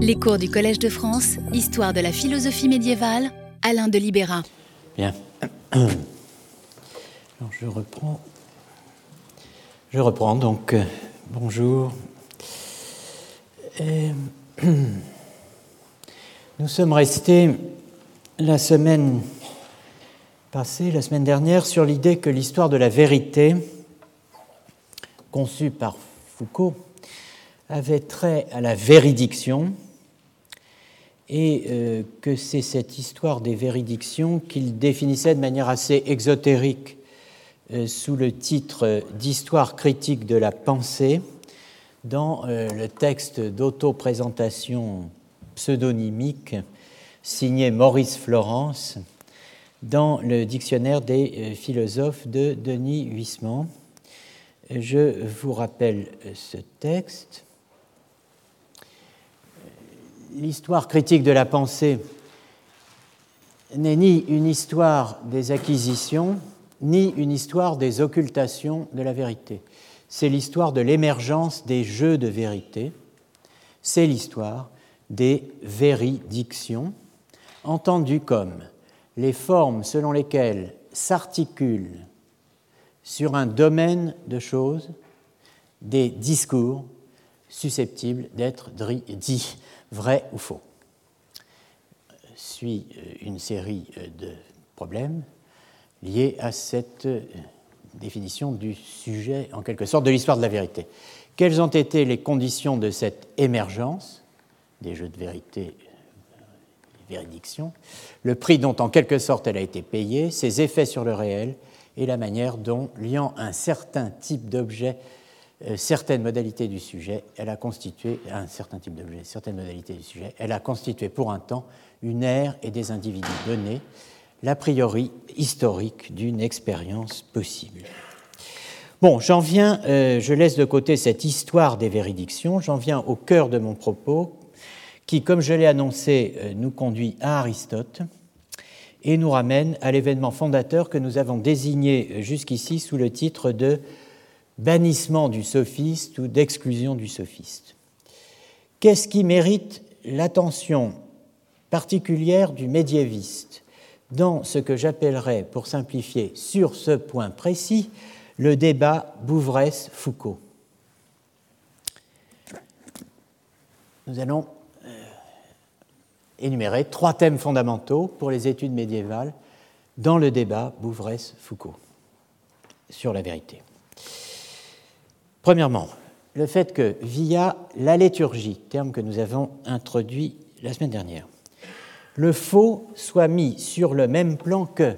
Les cours du Collège de France, Histoire de la philosophie médiévale, Alain de Libéra. Bien. Je reprends. Je reprends donc. euh, bonjour. Euh, nous sommes restés la semaine passée, la semaine dernière, sur l'idée que l'histoire de la vérité, conçue par Foucault, avait trait à la véridiction et euh, que c'est cette histoire des véridictions qu'il définissait de manière assez exotérique euh, sous le titre d'Histoire critique de la pensée dans euh, le texte d'auto-présentation pseudonymique signé Maurice Florence dans le dictionnaire des philosophes de Denis Huisman. Je vous rappelle ce texte l'histoire critique de la pensée n'est ni une histoire des acquisitions, ni une histoire des occultations de la vérité. C'est l'histoire de l'émergence des jeux de vérité, c'est l'histoire des véridictions, entendues comme les formes selon lesquelles s'articulent sur un domaine de choses des discours susceptibles d'être dits vrai ou faux. Suit une série de problèmes liés à cette définition du sujet, en quelque sorte, de l'histoire de la vérité. Quelles ont été les conditions de cette émergence des jeux de vérité, véridiction, le prix dont en quelque sorte elle a été payée, ses effets sur le réel et la manière dont, liant un certain type d'objet euh, certaines modalités du sujet, elle a constitué un certain type d'objet, certaines modalités du sujet, elle a constitué pour un temps une ère et des individus donnés, l'a priori historique d'une expérience possible. Bon, j'en viens, euh, je laisse de côté cette histoire des véridictions, j'en viens au cœur de mon propos, qui, comme je l'ai annoncé, euh, nous conduit à Aristote et nous ramène à l'événement fondateur que nous avons désigné jusqu'ici sous le titre de bannissement du sophiste ou d'exclusion du sophiste. Qu'est-ce qui mérite l'attention particulière du médiéviste dans ce que j'appellerais, pour simplifier, sur ce point précis, le débat Bouvresse-Foucault? Nous allons euh, énumérer trois thèmes fondamentaux pour les études médiévales dans le débat Bouvresse-Foucault sur la vérité. Premièrement, le fait que via la liturgie, terme que nous avons introduit la semaine dernière, le faux soit mis sur le même plan que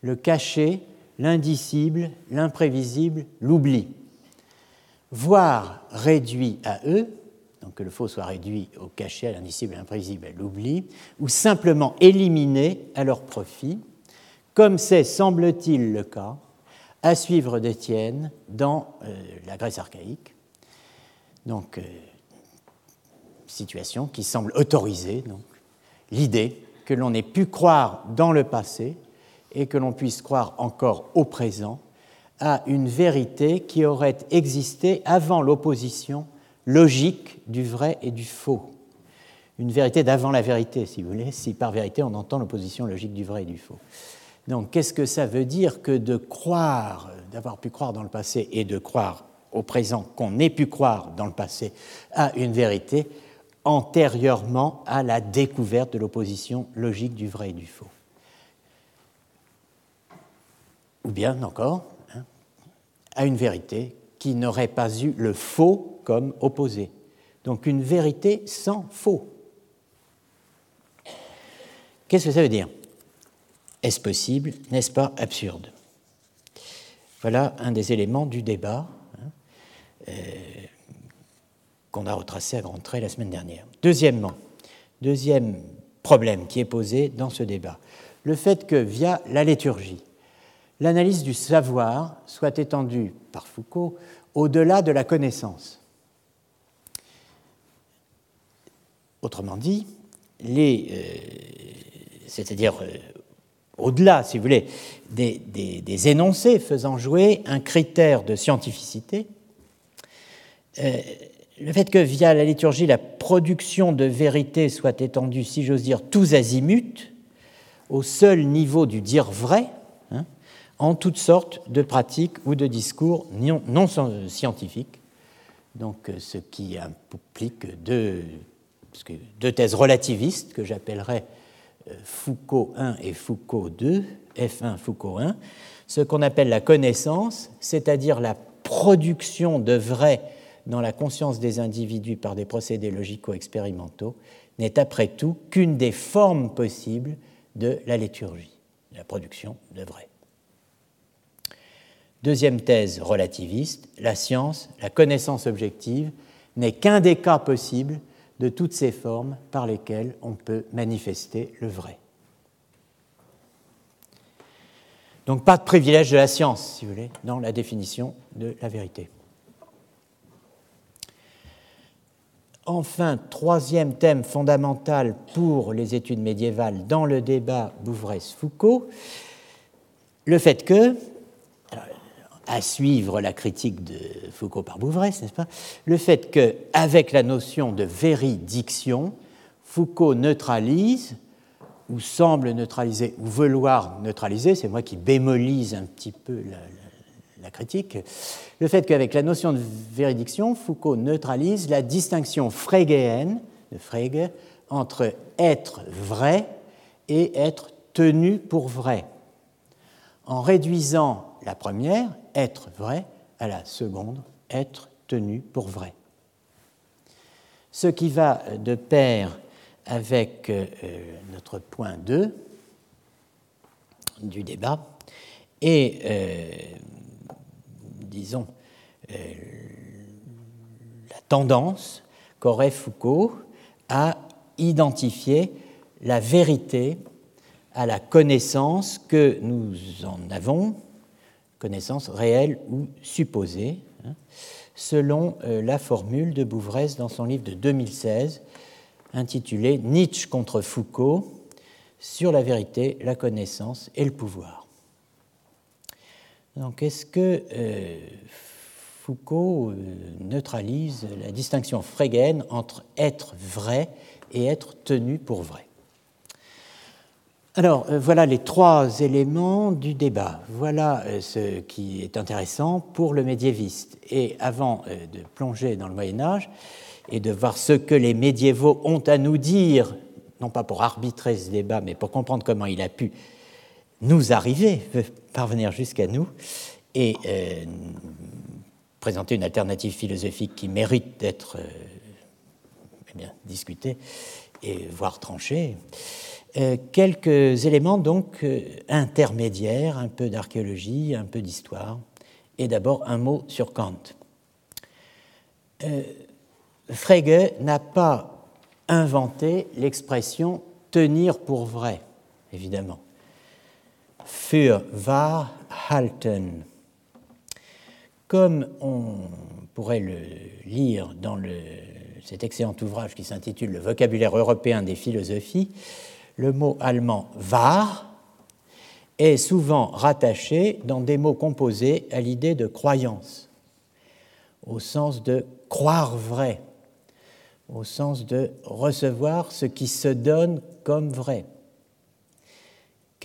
le caché, l'indicible, l'imprévisible, l'oubli, voire réduit à eux, donc que le faux soit réduit au caché, à l'indicible, à l'imprévisible, à l'oubli, ou simplement éliminé à leur profit, comme c'est, semble-t-il, le cas à suivre d'Étienne dans euh, la Grèce archaïque. Donc, euh, situation qui semble autoriser l'idée que l'on ait pu croire dans le passé et que l'on puisse croire encore au présent à une vérité qui aurait existé avant l'opposition logique du vrai et du faux. Une vérité d'avant la vérité, si vous voulez, si par vérité on entend l'opposition logique du vrai et du faux. Donc, qu'est-ce que ça veut dire que de croire, d'avoir pu croire dans le passé et de croire au présent qu'on ait pu croire dans le passé à une vérité antérieurement à la découverte de l'opposition logique du vrai et du faux? Ou bien encore, hein, à une vérité qui n'aurait pas eu le faux comme opposé. Donc, une vérité sans faux. Qu'est-ce que ça veut dire? Est-ce possible N'est-ce pas absurde? Voilà un des éléments du débat hein, euh, qu'on a retracé à grands traits la semaine dernière. Deuxièmement, deuxième problème qui est posé dans ce débat, le fait que via la liturgie, l'analyse du savoir soit étendue par Foucault au-delà de la connaissance. Autrement dit, euh, c'est-à-dire euh, au-delà, si vous voulez, des, énoncés faisant jouer un critère de scientificité, euh, le fait que via la liturgie, la production de vérité soit étendue, si j'ose dire, tous azimuts, au seul niveau du dire vrai, hein, en toutes sortes de pratiques ou de discours non, scientifiques, donc ce qui implique deux, deux thèses relativistes que j'appellerais euh, Foucault 1 et Foucault 2, F1, Foucault 1, ce qu'on appelle la connaissance, c'est-à-dire la production de vrai dans la conscience des individus par des procédés logico-expérimentaux, n'est après tout qu'une des formes possibles de la liturgie, la production de vrai. Deuxième thèse relativiste, la science, la connaissance objective, n'est qu'un des cas possibles de toutes ces formes par lesquelles on peut manifester le vrai. Donc pas de privilège de la science, si vous voulez, dans la définition de la vérité. Enfin, troisième thème fondamental pour les études médiévales dans le débat Bouvresse-Foucault, le fait que, à suivre la critique de Foucault par Bouvresse, n'est-ce pas? Le fait qu'avec la notion de véridiction, Foucault neutralise, ou semble neutraliser, ou vouloir neutraliser, c'est moi qui bémolise un petit peu la, critique, le fait qu'avec la notion de véridiction, Foucault neutralise la distinction frégéenne de Frege entre être vrai et être tenu pour vrai, en réduisant la première, être vrai, à la seconde, être tenu pour vrai. Ce qui va de pair avec euh, notre point 2 du débat et euh, disons, euh, la tendance qu'aurait Foucault à identifier la vérité à la connaissance que nous en avons, connaissance réelle ou supposée, hein, selon euh, la formule de Bouvresse dans son livre de 2016 intitulé Nietzsche contre Foucault sur la vérité, la connaissance et le pouvoir. Donc est-ce que euh, Foucault euh, neutralise la distinction frégéenne entre être vrai et être tenu pour vrai? Alors, euh, voilà les trois éléments du débat. Voilà ce qui est intéressant pour le médiéviste. Et avant de plonger dans le Moyen Âge et de voir ce que les médiévaux ont à nous dire, non pas pour arbitrer ce débat, mais pour comprendre comment il a pu nous arriver, parvenir jusqu'à nous, et euh, présenter une alternative philosophique qui mérite d'être euh, eh discutée et voire tranchée. Euh, quelques éléments donc intermédiaires, un peu d'archéologie, un peu d'histoire, et d'abord un mot sur Kant. Frege n'a pas inventé l'expression tenir pour vrai, évidemment für wahr halten. Comme on pourrait le lire dans cet excellent ouvrage qui s'intitule Le vocabulaire européen des philosophies, le mot allemand wahr est souvent rattaché dans des mots composés à l'idée de croyance, au sens de croire vrai, au sens de recevoir ce qui se donne comme vrai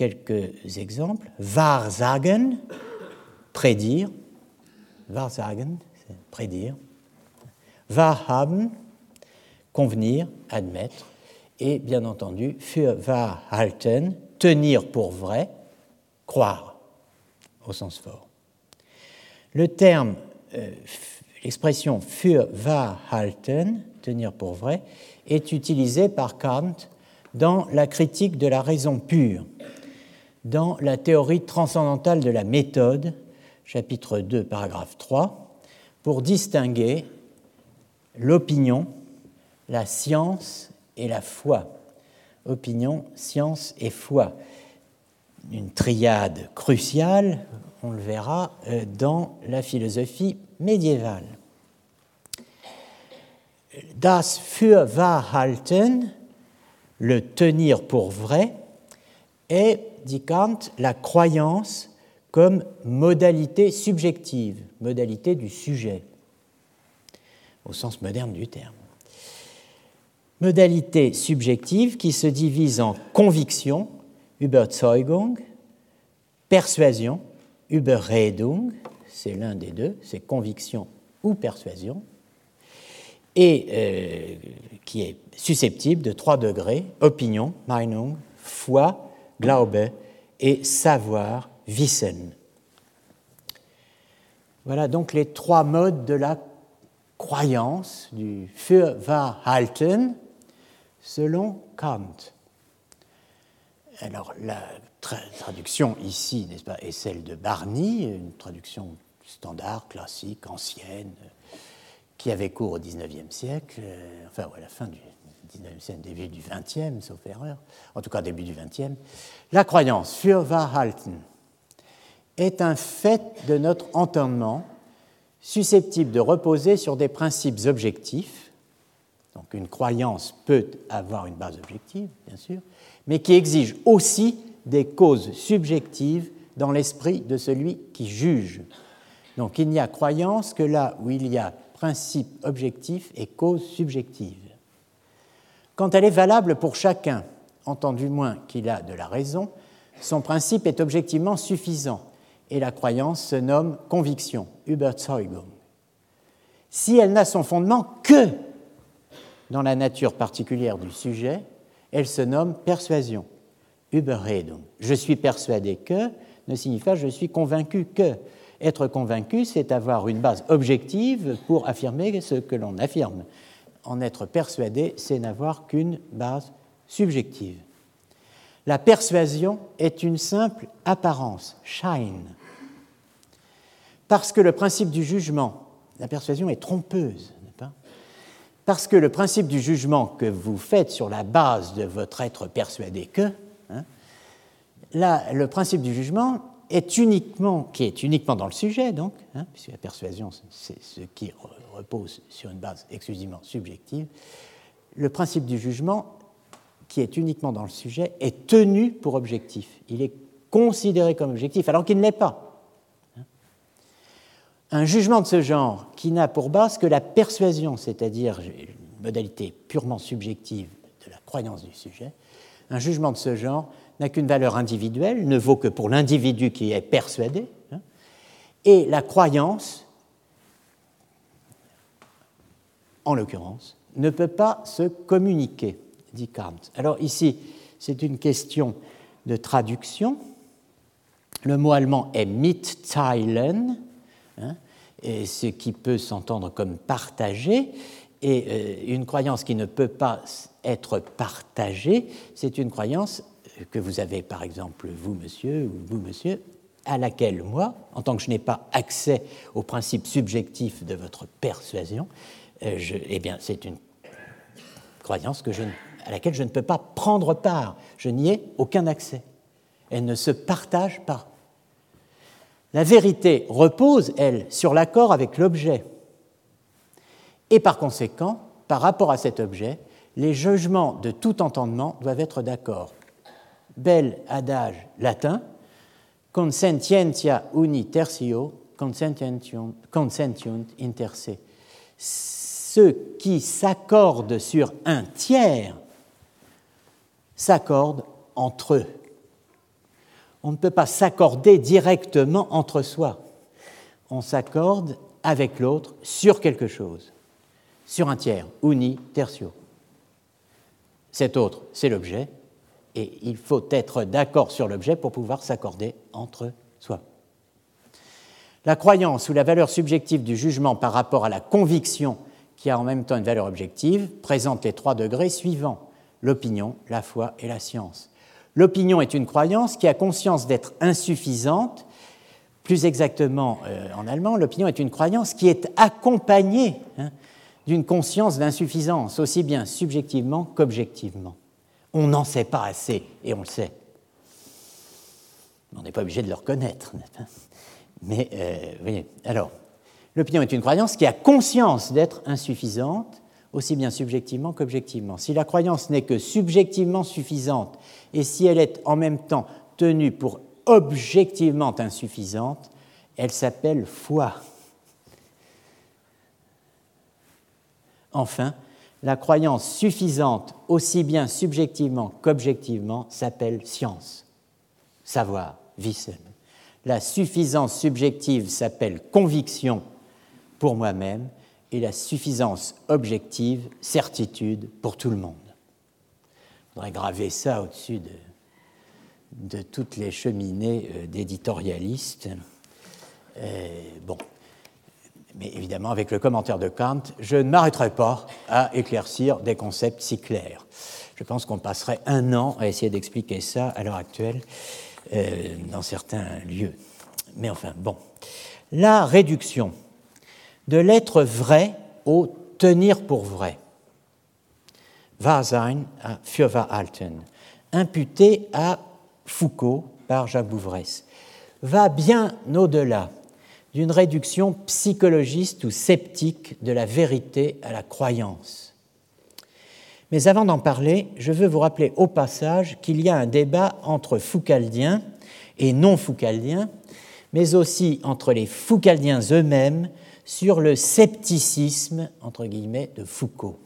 quelques exemples. Wahrsagen, prédire. Wahrsagen, prédire. Wahrhaben, convenir, admettre. Et bien entendu, für wahrhalten, tenir pour vrai, croire, au sens fort. Le terme, euh, l'expression für wahrhalten, tenir pour vrai, est utilisé par Kant dans la critique de la raison pure dans la théorie transcendantale de la méthode, chapitre 2, paragraphe 3, pour distinguer l'opinion, la science et la foi. Opinion, science et foi. Une triade cruciale, on le verra, euh, dans la philosophie médiévale. Das für Wahrhalten, le tenir pour vrai, est dit Kant, la croyance comme modalité subjective, modalité du sujet. au sens moderne du terme. Modalité subjective qui se divise en conviction, Überzeugung, persuasion, Überredung, c'est l'un des deux, c'est conviction ou persuasion, et euh, qui est susceptible de trois degrés, opinion, Meinung, foi, Glaube, et savoir, Wissen. Voilà donc les trois modes de la croyance, du Fürwahrhalten, selon Kant. Alors la traduction ici, n'est-ce pas, est celle de Barney, une traduction standard, classique, ancienne, qui avait cours au XIXe siècle, euh, enfin à la fin du XIXe siècle, début du XXe, sauf erreur, en tout cas début du XXe. La croyance, Fürwahrhalten, est un fait de notre entendement susceptible de reposer sur des principes objectifs. Donc une croyance peut avoir une base objective, bien sûr, mais qui exige aussi des causes subjectives dans l'esprit de celui qui juge. Donc il n'y a croyance que là où il y a principe objectif et cause subjective. Quand elle est valable pour chacun, entendu moins qu'il a de la raison, son principe est objectivement suffisant et la croyance se nomme conviction, Überzeugung. Si elle n'a son fondement que dans la nature particulière du sujet, elle se nomme persuasion, Überredung. Je suis persuadé que ne signifie pas je suis convaincu que. Être convaincu, c'est avoir une base objective pour affirmer ce que l'on affirme. En être persuadé, c'est n'avoir qu'une base subjective. La persuasion est une simple apparence, shine. Parce que le principe du jugement, la persuasion est trompeuse, parce que le principe du jugement que vous faites sur la base de votre être persuadé que, hein, le principe du jugement est uniquement, qui est uniquement dans le sujet, donc, hein, puisque la persuasion, c'est ce qui repose sur une base exclusivement subjective, le principe du jugement, qui est uniquement dans le sujet, est tenu pour objectif. Il est considéré comme objectif, alors qu'il ne l'est pas. Un jugement de ce genre, qui n'a pour base que la persuasion, c'est-à-dire une modalité purement subjective de la croyance du sujet, un jugement de ce genre n'a qu'une valeur individuelle, ne vaut que pour l'individu qui est persuadé, hein. et la croyance, en l'occurrence, ne peut pas se communiquer, dit Kant. Alors ici, c'est une question de traduction. Le mot allemand est mitteilen, hein, et ce qui peut s'entendre comme partager, et euh, une croyance qui ne peut pas être partagée, c'est une croyance que vous avez, par exemple, vous, monsieur, ou vous, monsieur, à laquelle moi, en tant que je n'ai pas accès au principe subjectif de votre persuasion, euh, eh bien, c'est une croyance à laquelle je ne peux pas prendre part. Je n'y ai aucun accès. Elle ne se partage pas. La vérité repose, elle, sur l'accord avec l'objet. Et par conséquent, par rapport à cet objet, les jugements de tout entendement doivent être d'accord bel adage latin, consentientia uni tertio, inter. Ceux qui s'accordent sur un tiers s'accordent entre eux. On ne peut pas s'accorder directement entre soi. On s'accorde avec l'autre sur quelque chose, sur un tiers, uni tertio. Cet autre, c'est l'objet, et il faut être d'accord sur l'objet pour pouvoir s'accorder entre soi. La croyance ou la valeur subjective du jugement par rapport à la conviction qui a en même temps une valeur objective présente les trois degrés suivants l'opinion, la foi et la science. L'opinion est une croyance qui a conscience d'être insuffisante. Plus exactement euh, en allemand, l'opinion est une croyance qui est accompagnée hein, d'une conscience d'insuffisance, aussi bien subjectivement qu'objectivement. On n'en sait pas assez, et on le sait. On n'est pas obligé de le reconnaître. Mais, euh, voyez, alors, l'opinion est une croyance qui a conscience d'être insuffisante, aussi bien subjectivement qu'objectivement. Si la croyance n'est que subjectivement suffisante, et si elle est en même temps tenue pour objectivement insuffisante, elle s'appelle foi. Enfin, la croyance suffisante, aussi bien subjectivement qu'objectivement, s'appelle science, savoir, wissen. La suffisance subjective s'appelle conviction pour moi-même et la suffisance objective, certitude pour tout le monde. On faudrait graver ça au-dessus de, de, toutes les cheminées euh, d'éditorialistes. Euh, bon, mais évidemment, avec le commentaire de Kant, je ne m'arrêterai pas à éclaircir des concepts si clairs. Je pense qu'on passerait un an à essayer d'expliquer ça à l'heure actuelle euh, dans certains lieux. Mais enfin, bon. La réduction de l'être vrai au tenir pour vrai. Fürwahrhalten, imputé à Foucault par Jacques Bouvresse, va bien au-delà d'une réduction psychologiste ou sceptique de la vérité à la croyance. Mais avant d'en parler, je veux vous rappeler au passage qu'il y a un débat entre Foucaldiens et non-Foucaldiens, mais aussi entre les Foucaldiens eux-mêmes sur le scepticisme, entre guillemets, de Foucault.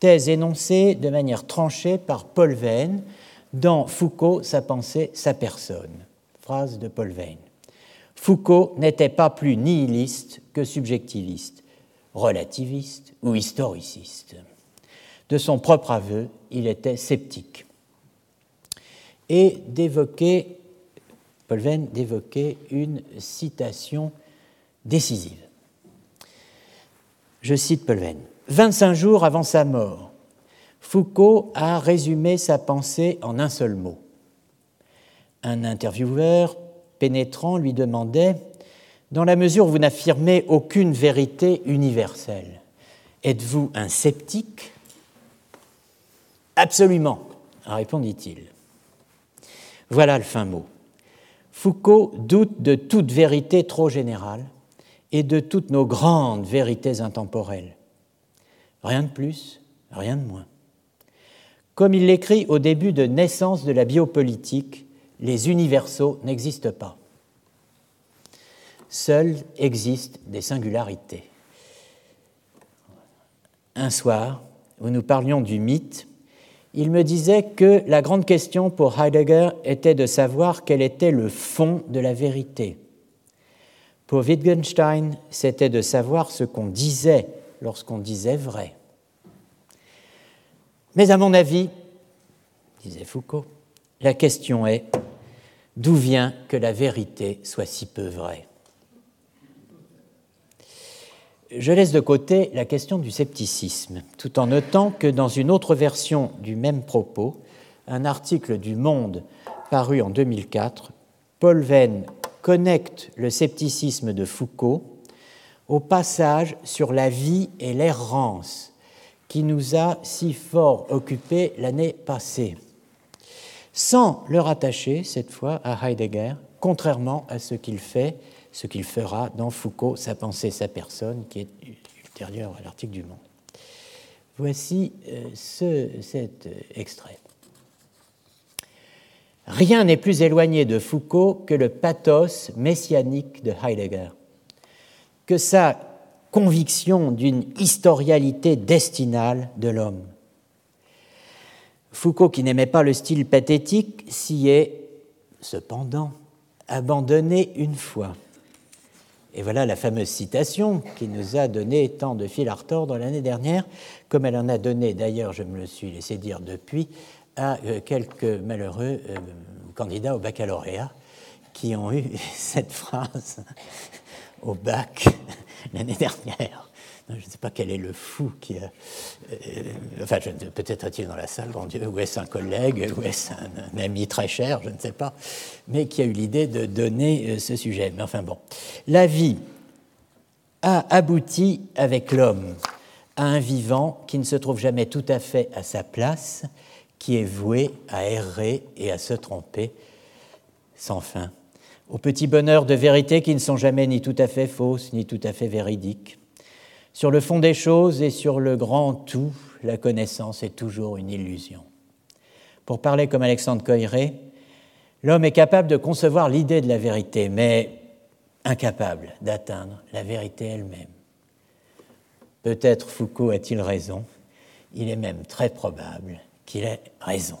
Thèse énoncée de manière tranchée par Paul Veyne dans Foucault, sa pensée, sa personne. Phrase de Paul Veyne. Foucault n'était pas plus nihiliste que subjectiviste, relativiste ou historiciste. De son propre aveu, il était sceptique. Et d'évoquer, Paul Venn d'évoquer une citation décisive. Je cite Paul Venn. 25 jours avant sa mort, Foucault a résumé sa pensée en un seul mot. Un intervieweur pénétrant lui demandait Dans la mesure où vous n'affirmez aucune vérité universelle, êtes-vous un sceptique? Absolument, répondit-il. Voilà le fin mot. Foucault doute de toute vérité trop générale et de toutes nos grandes vérités intemporelles. Rien de plus, rien de moins. Comme il l'écrit au début de Naissance de la biopolitique, les universaux n'existent pas. Seuls existent des singularités. Un soir, où nous parlions du mythe, il me disait que la grande question pour Heidegger était de savoir quel était le fond de la vérité. Pour Wittgenstein, c'était de savoir ce qu'on disait lorsqu'on disait vrai. Mais à mon avis, disait Foucault, la question est d'où vient que la vérité soit si peu vraie? Je laisse de côté la question du scepticisme, tout en notant que dans une autre version du même propos, un article du Monde paru en 2004, Paul Venn connecte le scepticisme de Foucault au passage sur la vie et l'errance qui nous a si fort occupés l'année passée sans le rattacher cette fois à Heidegger, contrairement à ce qu'il fait, ce qu'il fera dans Foucault, sa pensée, sa personne, qui est ultérieur à l'article du Monde. Voici euh, ce, cet extrait. Rien n'est plus éloigné de Foucault que le pathos messianique de Heidegger, que sa conviction d'une historialité destinale de l'homme Foucault, qui n'aimait pas le style pathétique, s'y est cependant abandonné une fois. Et voilà la fameuse citation qui nous a donné tant de fil à retordre l'année dernière, comme elle en a donné d'ailleurs, je me le suis laissé dire depuis, à euh, quelques malheureux euh, candidats au baccalauréat qui ont eu cette phrase au bac l'année dernière. Je ne sais pas quel est le fou qui a. Euh, enfin, peut-être est-il dans la salle, grand Dieu, ou est-ce un collègue, ou est-ce un, ami très cher, je ne sais pas, mais qui a eu l'idée de donner ce sujet. Mais enfin bon. La vie a abouti avec l'homme à un vivant qui ne se trouve jamais tout à fait à sa place, qui est voué à errer et à se tromper sans fin, aux petits bonheurs de vérité qui ne sont jamais ni tout à fait fausses, ni tout à fait véridiques sur le fond des choses et sur le grand tout, la connaissance est toujours une illusion. Pour parler comme Alexandre Coiré, l'homme est capable de concevoir l'idée de la vérité, mais incapable d'atteindre la vérité elle-même. Peut-être Foucault a-t-il raison. Il est même très probable qu'il ait raison.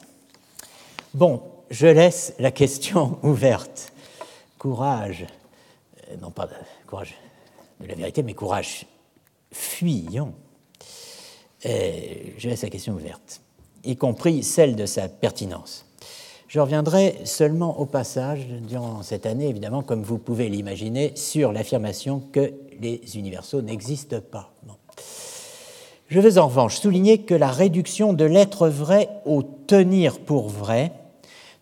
Bon, je laisse la question ouverte. Courage, euh, non pas courage de la vérité, mais courage fuyant. je laisse la question ouverte, y compris celle de sa pertinence. Je reviendrai seulement au passage, durant cette année, évidemment, comme vous pouvez l'imaginer, sur l'affirmation que les universaux n'existent pas. Je veux en revanche souligner que la réduction de l'être vrai au tenir pour vrai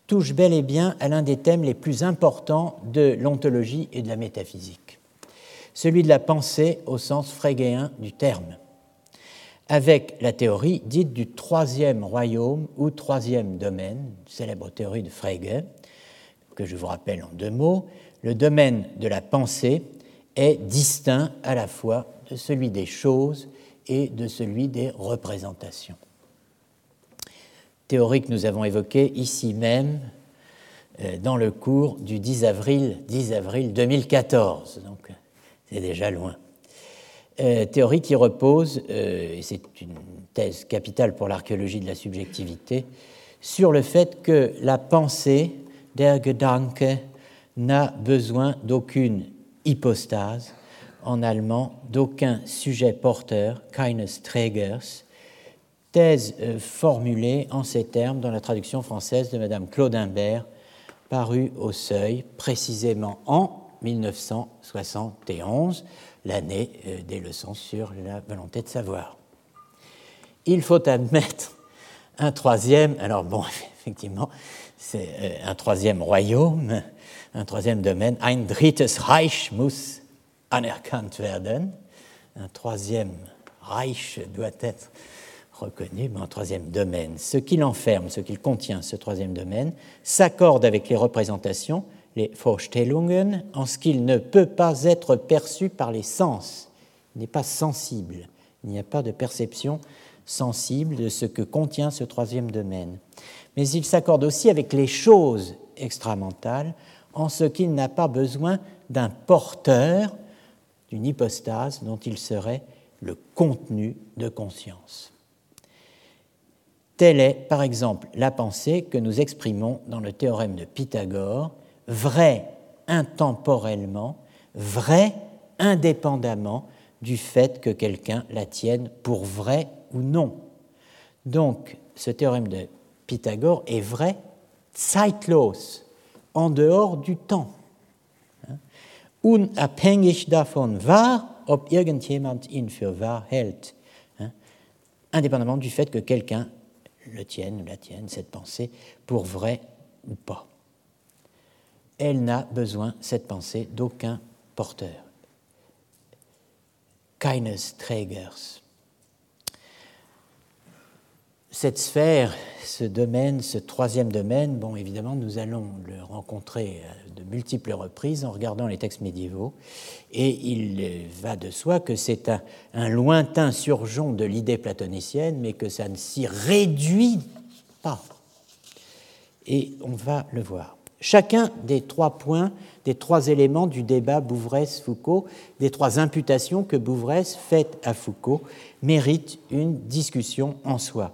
touche bel et bien à l'un des thèmes les plus importants de l'ontologie et de la métaphysique, celui de la pensée au sens frégéen du terme, avec la théorie dite du troisième royaume ou troisième domaine, célèbre théorie de Frege, que je vous rappelle en deux mots, le domaine de la pensée est distinct à la fois de celui des choses et de celui des représentations. Théorie que nous avons évoquée ici même euh, dans le cours du 10 avril, 10 avril 2014, donc c'est déjà loin. Euh, théorie qui repose, euh, et c'est une thèse capitale pour l'archéologie de la subjectivité, sur le fait que la pensée, der Gedanke, n'a besoin d'aucune hypostase, en allemand d'aucun sujet porteur, keines Trägers, thèse euh, formulée en ces termes dans la traduction française de Madame Claude Imbert, parue au Seuil précisément en 1971, l'année euh, des leçons sur la volonté de savoir. Il faut admettre un troisième, alors bon, effectivement, c'est euh, un troisième royaume, un troisième domaine, ein drittes Reich muss Un troisième Reich doit être reconnu, mais un troisième domaine. Ce qu'il enferme, ce qu'il contient, ce troisième domaine, s'accorde avec les représentations, les Vorstellungen, en ce qu'il ne peut pas être perçu par les sens. Il n'est pas sensible. Il n'y a pas de perception sensible de ce que contient ce troisième domaine. Mais il s'accorde aussi avec les choses extramentales, en ce qu'il n'a pas besoin d'un porteur d'une hypostase dont il serait le contenu de conscience. Telle est, par exemple, la pensée que nous exprimons dans le théorème de Pythagore, vrai intemporellement, vrai indépendamment du fait que quelqu'un la tienne pour vrai ou non. Donc, ce théorème de Pythagore est vrai zeitlos, en dehors du temps unabhängig davon wahr, ob irgendjemand ihn für wahr hält, hein, indépendamment du fait que quelqu'un le tienne ou la tienne, cette pensée, pour vrai ou pas. Elle n'a besoin, cette pensée, d'aucun porteur. Keines Trägers cette sphère, ce domaine, ce troisième domaine, bon, évidemment, nous allons le rencontrer de multiples reprises en regardant les textes médiévaux, et il va de soi que c'est un, un, lointain surgeon de l'idée platonicienne, mais que ça ne s'y réduit pas. Et on va le voir. Chacun des trois points, des trois éléments du débat Bouvresse-Foucault, des trois imputations que Bouvresse fait à Foucault, mérite une discussion en soi.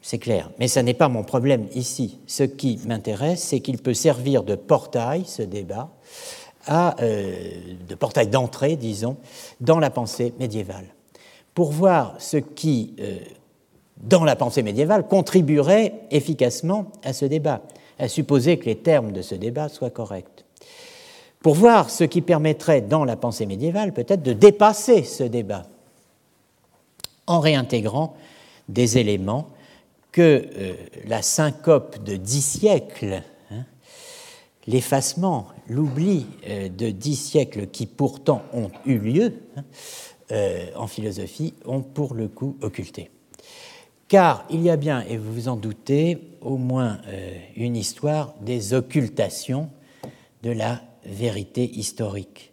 C'est clair, mais ce n'est pas mon problème ici. Ce qui m'intéresse, c'est qu'il peut servir de portail, ce débat, euh, de portail d'entrée, disons, dans la pensée médiévale, pour voir ce qui, euh, dans la pensée médiévale, contribuerait efficacement à ce débat à supposer que les termes de ce débat soient corrects. Pour voir ce qui permettrait, dans la pensée médiévale, peut-être de dépasser ce débat, en réintégrant des éléments que euh, la syncope de dix siècles, hein, l'effacement, l'oubli euh, de dix siècles qui pourtant ont eu lieu hein, euh, en philosophie, ont pour le coup occulté. Car il y a bien, et vous vous en doutez, au moins euh, une histoire des occultations de la vérité historique,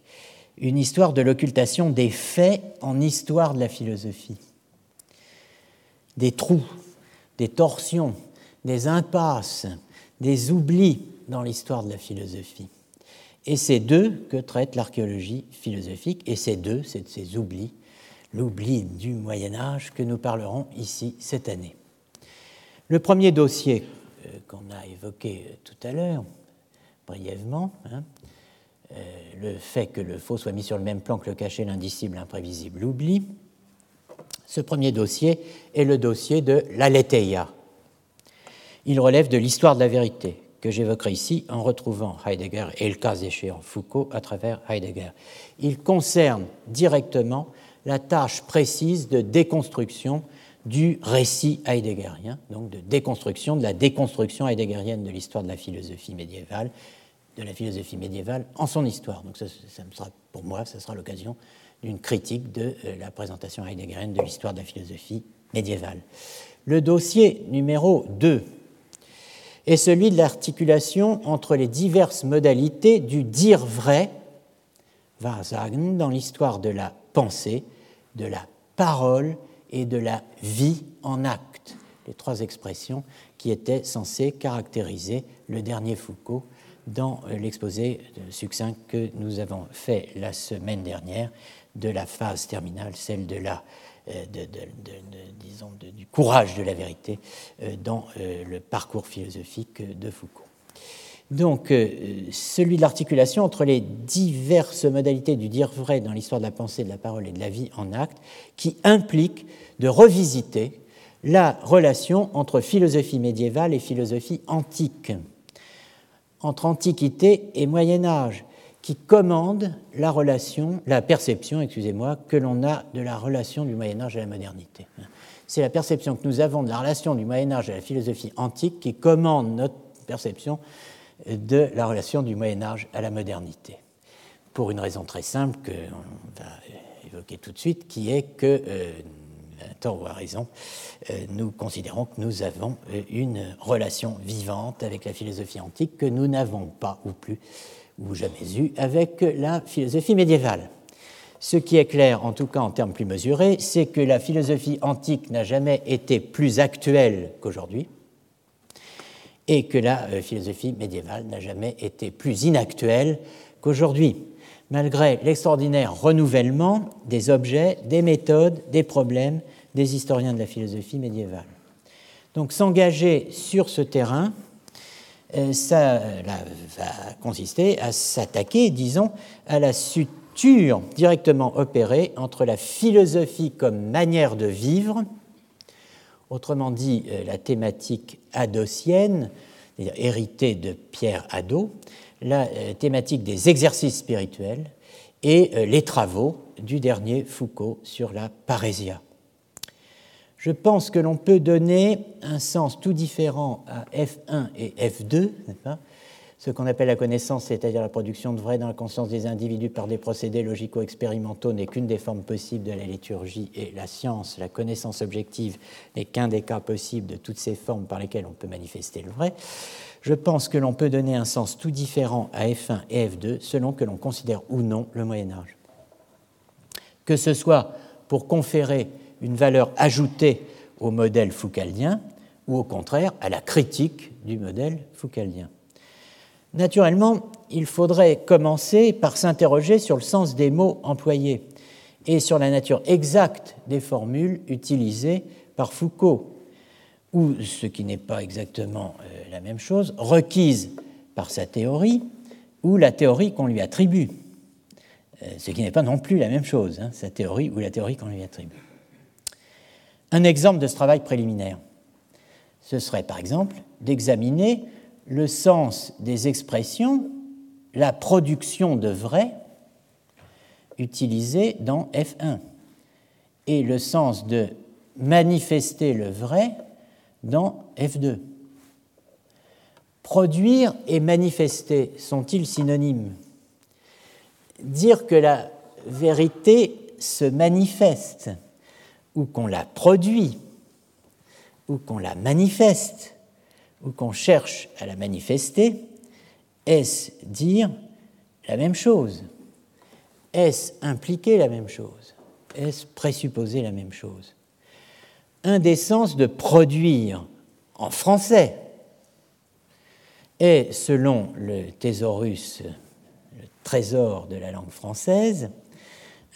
une histoire de l'occultation des faits en histoire de la philosophie, des trous, des torsions, des impasses, des oublis dans l'histoire de la philosophie. Et c'est d'eux que traite l'archéologie philosophique, et c'est d'eux, c'est de ces oublis, l'oubli du Moyen Âge que nous parlerons ici cette année. Le premier dossier euh, qu'on a évoqué tout à l'heure, brièvement, hein, euh, le fait que le faux soit mis sur le même plan que le cachet, l'indicible, l'imprévisible, l'oubli. Ce premier dossier est le dossier de l'Aletheia. Il relève de l'histoire de la vérité, que j'évoquerai ici en retrouvant Heidegger et le cas échéant Foucault à travers Heidegger. Il concerne directement la tâche précise de déconstruction du récit heideggerien, donc de déconstruction de la déconstruction heideggerienne de l'histoire de la philosophie médiévale, de la philosophie médiévale en son histoire. Donc ça, sera, pour moi, ce sera l'occasion d'une critique de euh, la présentation heideggerienne de l'histoire de la philosophie médiévale. Le dossier numéro 2 est celui de l'articulation entre les diverses modalités du dire vrai, Wahrsagen, dans l'histoire de la pensée, de la parole et de la vie en acte, les trois expressions qui étaient censées caractériser le dernier Foucault dans euh, l'exposé succinct que nous avons fait la semaine dernière de la phase terminale, celle de euh, disons, du courage de la vérité euh, dans le parcours philosophique de Foucault. Donc, celui de l'articulation entre les diverses modalités du dire vrai dans l'histoire de la pensée, de la parole et de la vie en acte, qui implique de revisiter la relation entre philosophie médiévale et philosophie antique entre Antiquité et Moyen Âge, qui commande la relation, la perception, excusez-moi, que l'on a de la relation du Moyen Âge à la modernité. C'est la perception que nous avons de la relation du Moyen Âge à la philosophie antique qui commande notre perception de la relation du Moyen Âge à la modernité. Pour une raison très simple que on va évoquer tout de suite, qui est que euh, tort ou à raison, euh, nous considérons que nous avons euh, une relation vivante avec la philosophie antique que nous n'avons pas ou plus ou jamais eu avec la philosophie médiévale. Ce qui est clair, en tout cas en termes plus mesurés, c'est que la philosophie antique n'a jamais été plus actuelle qu'aujourd'hui et que la euh, philosophie médiévale n'a jamais été plus inactuelle qu'aujourd'hui, malgré l'extraordinaire renouvellement des objets, des méthodes, des problèmes des historiens de la philosophie médiévale. Donc s'engager sur ce terrain, euh, ça va consister à s'attaquer, disons, à la suture directement opérée entre la philosophie comme manière de vivre, autrement dit euh, la thématique adocienne, héritée de Pierre Hadot, la euh, thématique des exercices spirituels et les travaux du dernier Foucault sur la parésia. Je pense que l'on peut donner un sens tout différent à F1 et F2, pas? Ce qu'on appelle la connaissance, c'est-à-dire la production de vrai dans la conscience des individus par des procédés logico-expérimentaux, n'est qu'une des formes possibles de la liturgie, et la science, la connaissance objective, n'est qu'un des cas possibles de toutes ces formes par lesquelles on peut manifester le vrai. Je pense que l'on peut donner un sens tout différent à F1 et F2 selon que l'on considère ou non le Moyen Âge. Que ce soit pour conférer une valeur ajoutée au modèle foucaldien ou au contraire à la critique du modèle foucaldien. Naturellement, il faudrait commencer par s'interroger sur le sens des mots employés et sur la nature exacte des formules utilisées par Foucault, ou, ce qui n'est pas exactement euh, la même chose, requises par sa théorie ou la théorie qu'on lui attribue, euh, ce qui n'est pas non plus la même chose, hein, sa théorie ou la théorie qu'on lui attribue. Un exemple de ce travail préliminaire, ce serait par exemple d'examiner le sens des expressions, la production de vrai utilisée dans F1 et le sens de manifester le vrai dans F2. Produire et manifester sont-ils synonymes? Dire que la vérité se manifeste ou qu'on la produit, ou qu'on la manifeste, ou qu'on cherche à la manifester, est-ce dire la même chose? Est-ce impliquer la même chose? Est-ce présupposer la même chose? Sens de produire en français est, selon le thésaurus, le trésor de la langue française,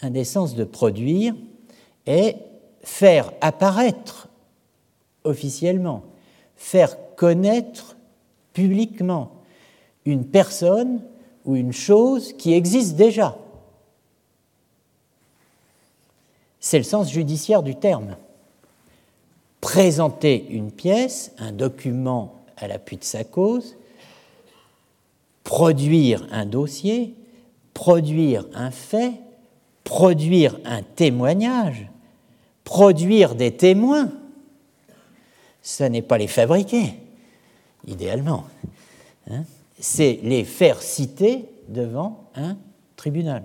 un sens de produire est faire apparaître officiellement, faire connaître publiquement une personne ou une chose qui existe déjà. C'est le sens judiciaire du terme. Présenter une pièce, un document à l'appui de sa cause, produire un dossier, produire un fait, produire un témoignage, produire des témoins. Ce n'est pas les fabriquer, idéalement. Hein. C'est les faire citer devant un tribunal.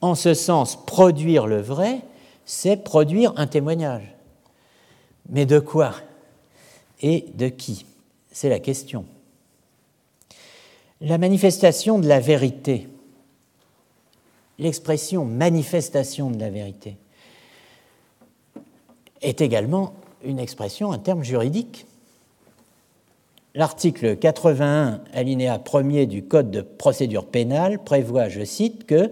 En ce sens, produire le vrai, c'est produire un témoignage. Mais de quoi Et de qui? C'est la question. La manifestation de la vérité, l'expression manifestation de la vérité, est également une expression, un terme juridique. L'article 81, alinéa 1er du Code de procédure pénale prévoit, je cite, que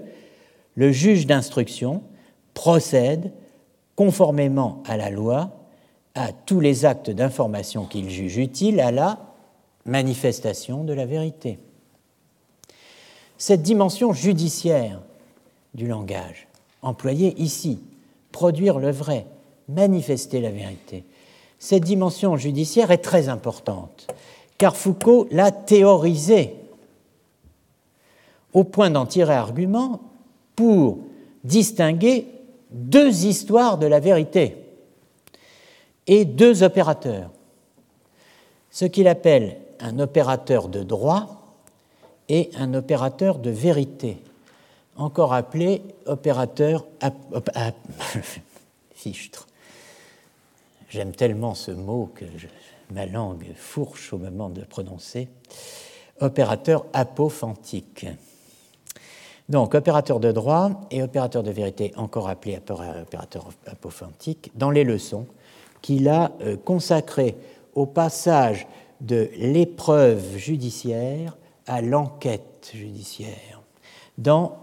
le juge d'instruction procède conformément à la loi à tous les actes d'information qu'il juge utiles à la manifestation de la vérité. Cette dimension judiciaire du langage, employée ici, produire le vrai, manifester la vérité, cette dimension judiciaire est très importante, car Foucault l'a théorisée au point d'en tirer argument pour distinguer deux histoires de la vérité et deux opérateurs. Ce qu'il appelle un opérateur de droit et un opérateur de vérité, encore appelé opérateur fichtre. J'aime tellement ce mot que ma langue fourche au moment de prononcer. Opérateur apophantique. Donc, opérateur de droit et opérateur de vérité, encore appelé opérateur apophantique, dans les leçons qu'il a euh, consacrées au passage de l'épreuve judiciaire à l'enquête judiciaire dans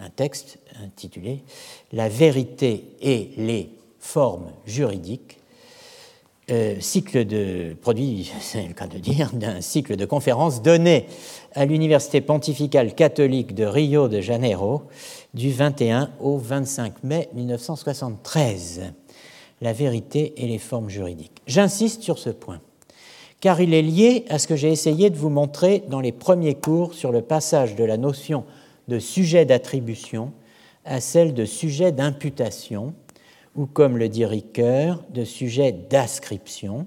un texte intitulé La vérité et les formes juridiques, euh, cycle de produit, c'est le cas de dire, d'un cycle de conférences donné à l'Université pontificale catholique de Rio de Janeiro du 21 au 25 mai 1973. La vérité et les formes juridiques. J'insiste sur ce point car il est lié à ce que j'ai essayé de vous montrer dans les premiers cours sur le passage de la notion de sujet d'attribution à celle de sujet d'imputation, ou comme le dit Ricoeur, de sujet d'ascription.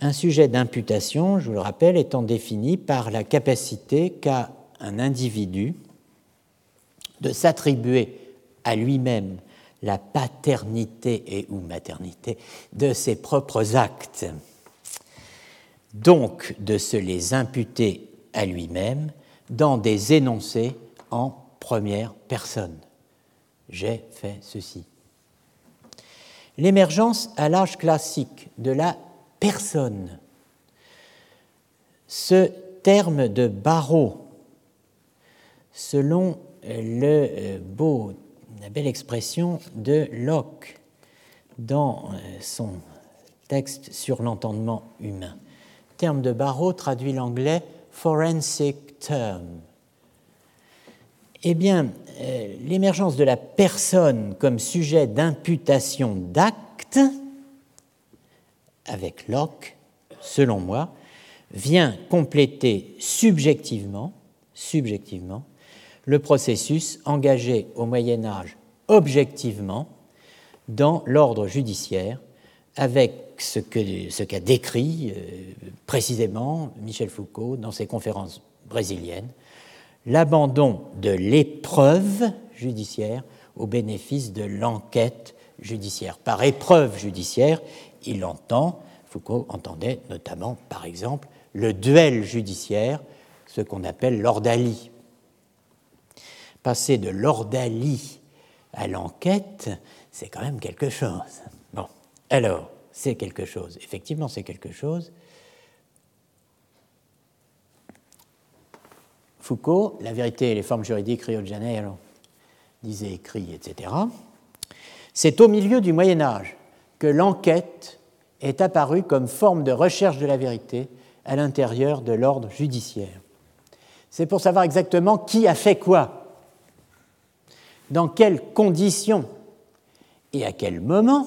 Un sujet d'imputation, je vous le rappelle, étant défini par la capacité qu'a un individu de s'attribuer à lui-même la paternité et ou maternité de ses propres actes donc de se les imputer à lui-même dans des énoncés en première personne. J'ai fait ceci. L'émergence à l'âge classique de la personne. Ce terme de barreau, selon le euh, beau, la belle expression de Locke dans euh, son texte sur l'entendement humain terme de barreau traduit l'anglais forensic term. Eh bien, l'émergence de la personne comme sujet d'imputation d'acte, avec Locke, selon moi, vient compléter subjectivement, subjectivement le processus engagé au Moyen Âge objectivement dans l'ordre judiciaire avec ce qu'a décrit euh, précisément Michel Foucault dans ses conférences brésiliennes, l'abandon de l'épreuve judiciaire au bénéfice de l'enquête judiciaire. Par épreuve judiciaire, il entend, Foucault entendait notamment, par exemple, le duel judiciaire, ce qu'on appelle l'ordalie. Passer de l'ordalie à l'enquête, c'est quand même quelque chose. Bon, alors, c'est quelque chose. Effectivement, c'est quelque chose. Foucault, La vérité et les formes juridiques, Rio de Janeiro, disait écrit, etc. C'est au milieu du Moyen Âge que l'enquête est apparue comme forme de recherche de la vérité à l'intérieur de l'ordre judiciaire. C'est pour savoir exactement qui a fait quoi, dans quelles conditions et à quel moment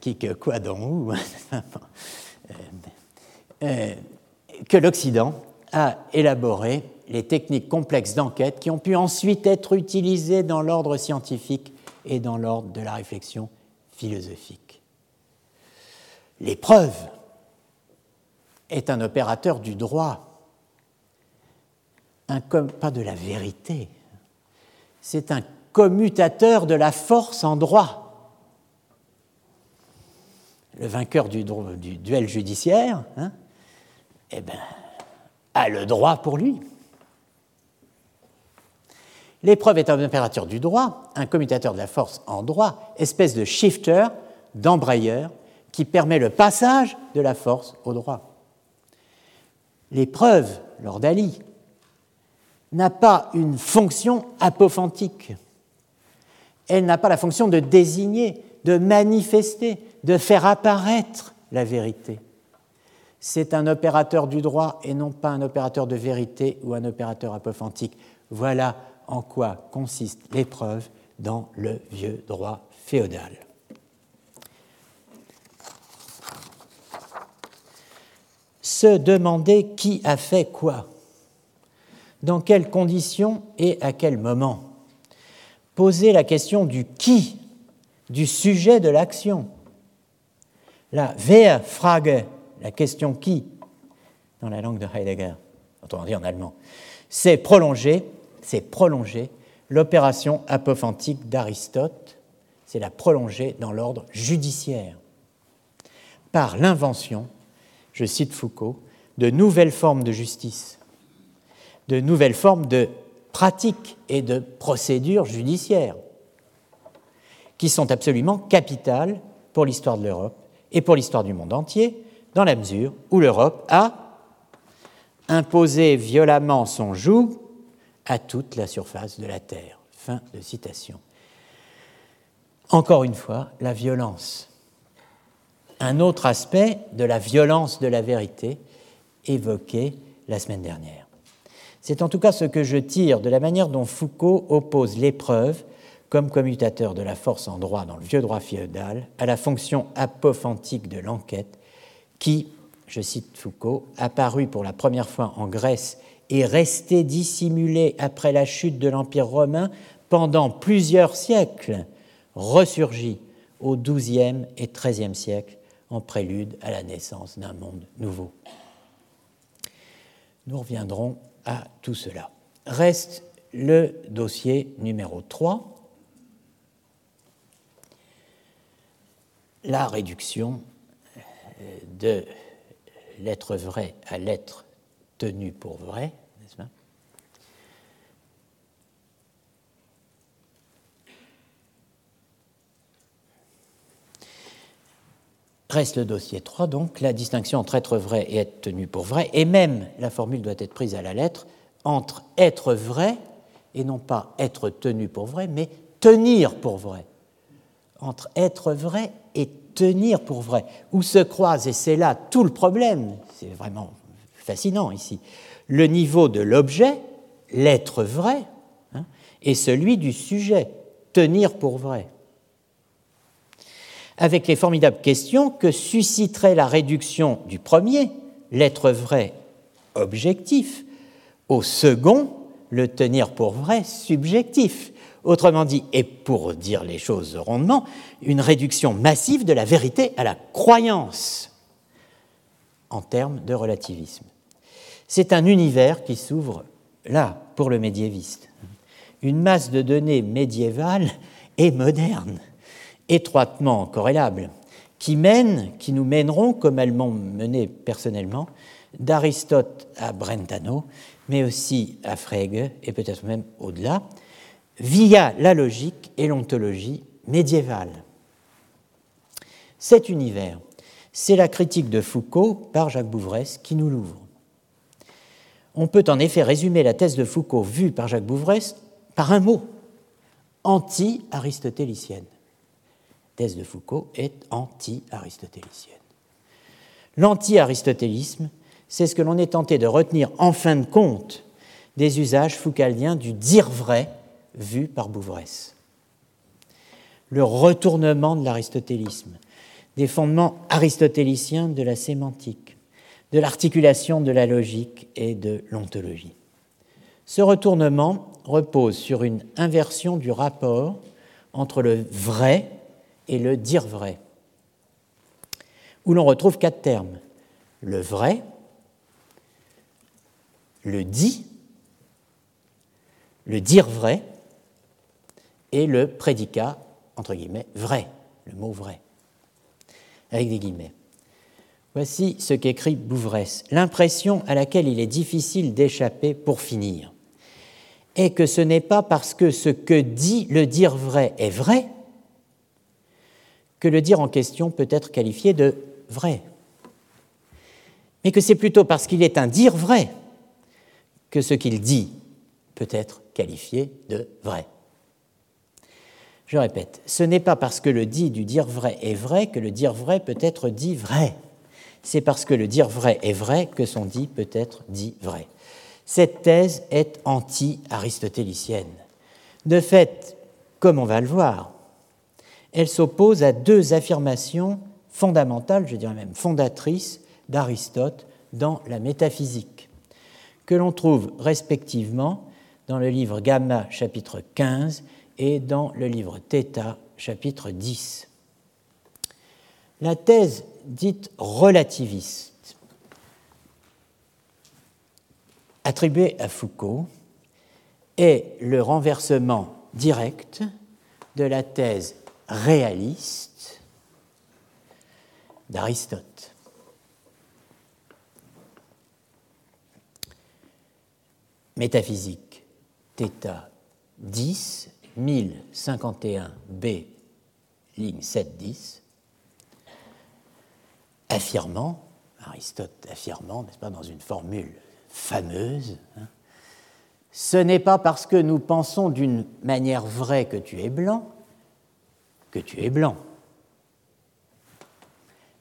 qui que quoi dont où euh, euh, que l'Occident a élaboré les techniques complexes d'enquête qui ont pu ensuite être utilisées dans l'ordre scientifique et dans l'ordre de la réflexion philosophique. L'épreuve est un opérateur du droit, pas de la vérité, c'est un commutateur de la force en droit. Le vainqueur du, duel judiciaire, hein, eh ben, a le droit pour lui. L'épreuve est un opérateur du droit, un commutateur de la force en droit, espèce de shifter, d'embrayeur, qui permet le passage de la force au droit. L'épreuve, lors d'Ali, n'a pas une fonction apophantique. Elle n'a pas la fonction de désigner, de manifester, de faire apparaître la vérité c'est un opérateur du droit et non pas un opérateur de vérité ou un opérateur apophantique. Voilà en quoi consiste l'épreuve dans le vieux droit féodal. Se demander qui a fait quoi, dans quelles conditions et à quel moment. Poser la question du qui, du sujet de l'action. La Wehrfrage la question qui, dans la langue de Heidegger, autrement dit en allemand, c'est prolonger, c'est prolonger l'opération apophantique d'Aristote, c'est la prolonger dans l'ordre judiciaire, par l'invention, je cite Foucault, de nouvelles formes de justice, de nouvelles formes de pratiques et de procédures judiciaires, qui sont absolument capitales pour l'histoire de l'Europe et pour l'histoire du monde entier, dans la mesure où l'Europe a imposé violemment son joug à toute la surface de la Terre. Fin de citation. Encore une fois, la violence. Un autre aspect de la violence de la vérité évoqué la semaine dernière. C'est en tout cas ce que je tire de la manière dont Foucault oppose l'épreuve comme commutateur de la force en droit dans le vieux droit féodal à la fonction apophantique de l'enquête qui, je cite Foucault, apparut pour la première fois en Grèce et resté dissimulé après la chute de l'Empire romain pendant plusieurs siècles, ressurgit au XIIe et XIIIe siècle en prélude à la naissance d'un monde nouveau. Nous reviendrons à tout cela. Reste le dossier numéro 3, la réduction de l'être vrai à l'être tenu pour vrai, n'est-ce pas? Reste le dossier 3, donc la distinction entre être vrai et être tenu pour vrai, et même la formule doit être prise à la lettre, entre être vrai et non pas être tenu pour vrai, mais tenir pour vrai. Entre être vrai et tenir pour vrai, où se croise, et c'est là tout le problème, c'est vraiment fascinant ici, le niveau de l'objet, l'être vrai, hein, et celui du sujet, tenir pour vrai. Avec les formidables questions que susciterait la réduction du premier, l'être vrai objectif, au second, le tenir pour vrai subjectif. Autrement dit, et pour dire les choses rondement, une réduction massive de la vérité à la croyance en termes de relativisme. C'est un univers qui s'ouvre là pour le médiéviste. Une masse de données médiévales et modernes, étroitement corrélables, qui mènent, qui nous mèneront, comme elles m'ont mené personnellement, d'Aristote à Brentano, mais aussi à Frege et peut-être même au-delà, via la logique et l'ontologie médiévale. Cet univers, c'est la critique de Foucault par Jacques Bouvresse qui nous l'ouvre. On peut en effet résumer la thèse de Foucault vue par Jacques Bouvresse par un mot, anti-aristotélicienne. Thèse de Foucault est anti-aristotélicienne. L'anti-aristotélisme, c'est ce que l'on est tenté de retenir en fin de compte des usages foucaldiens du dire vrai vu par Bouvresse. Le retournement de l'aristotélisme, des fondements aristotéliciens de la sémantique, de l'articulation de la logique et de l'ontologie. Ce retournement repose sur une inversion du rapport entre le vrai et le dire vrai, où l'on retrouve quatre termes. Le vrai, le dit, le dire vrai et le prédicat, entre guillemets, vrai, le mot vrai, avec des guillemets. Voici ce qu'écrit Bouvresse. L'impression à laquelle il est difficile d'échapper pour finir est que ce n'est pas parce que ce que dit le dire vrai est vrai que le dire en question peut être qualifié de vrai, mais que c'est plutôt parce qu'il est un dire vrai que ce qu'il dit peut être qualifié de vrai. Je répète, ce n'est pas parce que le dit du dire vrai est vrai que le dire vrai peut être dit vrai. C'est parce que le dire vrai est vrai que son dit peut être dit vrai. Cette thèse est anti-aristotélicienne. De fait, comme on va le voir, elle s'oppose à deux affirmations fondamentales, je dirais même fondatrices, d'Aristote dans la métaphysique, que l'on trouve respectivement dans le livre Gamma chapitre 15 et dans le livre Theta chapitre 10. La thèse dite relativiste, attribuée à Foucault, est le renversement direct de la thèse réaliste d'Aristote. Métaphysique, θ 10, 1051b, ligne 7-10, affirmant, Aristote affirmant, n'est-ce pas, dans une formule fameuse, hein, ce n'est pas parce que nous pensons d'une manière vraie que tu es blanc que tu es blanc.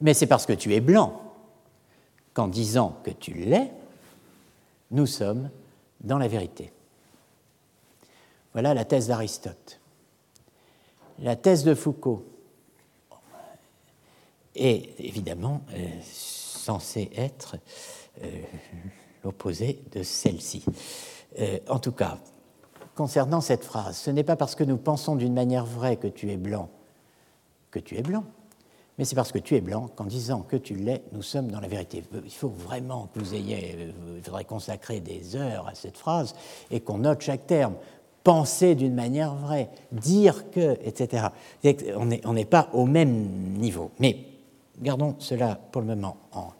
Mais c'est parce que tu es blanc qu'en disant que tu l'es, nous sommes dans la vérité. Voilà la thèse d'Aristote. La thèse de Foucault est évidemment euh, censée être euh, l'opposé de celle-ci. Euh, en tout cas, concernant cette phrase, ce n'est pas parce que nous pensons d'une manière vraie que tu es blanc que tu es blanc, mais c'est parce que tu es blanc qu'en disant que tu l'es, nous sommes dans la vérité. Il faut vraiment que vous ayez, il faudrait consacrer des heures à cette phrase et qu'on note chaque terme penser d'une manière vraie, dire que, etc. On n'est pas au même niveau. Mais gardons cela pour le moment en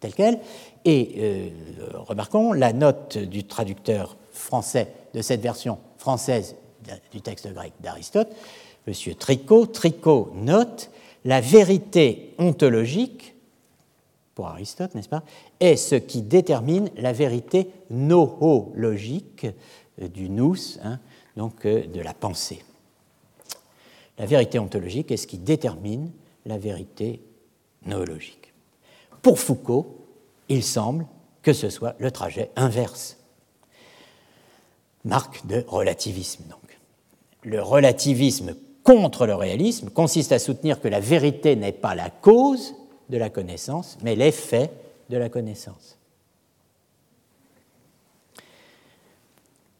tel quel. Et euh, remarquons la note du traducteur français de cette version française du texte grec d'Aristote, M. Tricot. Tricot note la vérité ontologique, pour Aristote, n'est-ce pas, est ce qui détermine la vérité noologique euh, du nous, hein, donc euh, de la pensée. La vérité ontologique est ce qui détermine la vérité noologique. Pour Foucault, il semble que ce soit le trajet inverse. Marque de relativisme, donc. Le relativisme contre le réalisme consiste à soutenir que la vérité n'est pas la cause de la connaissance, mais l'effet de la connaissance.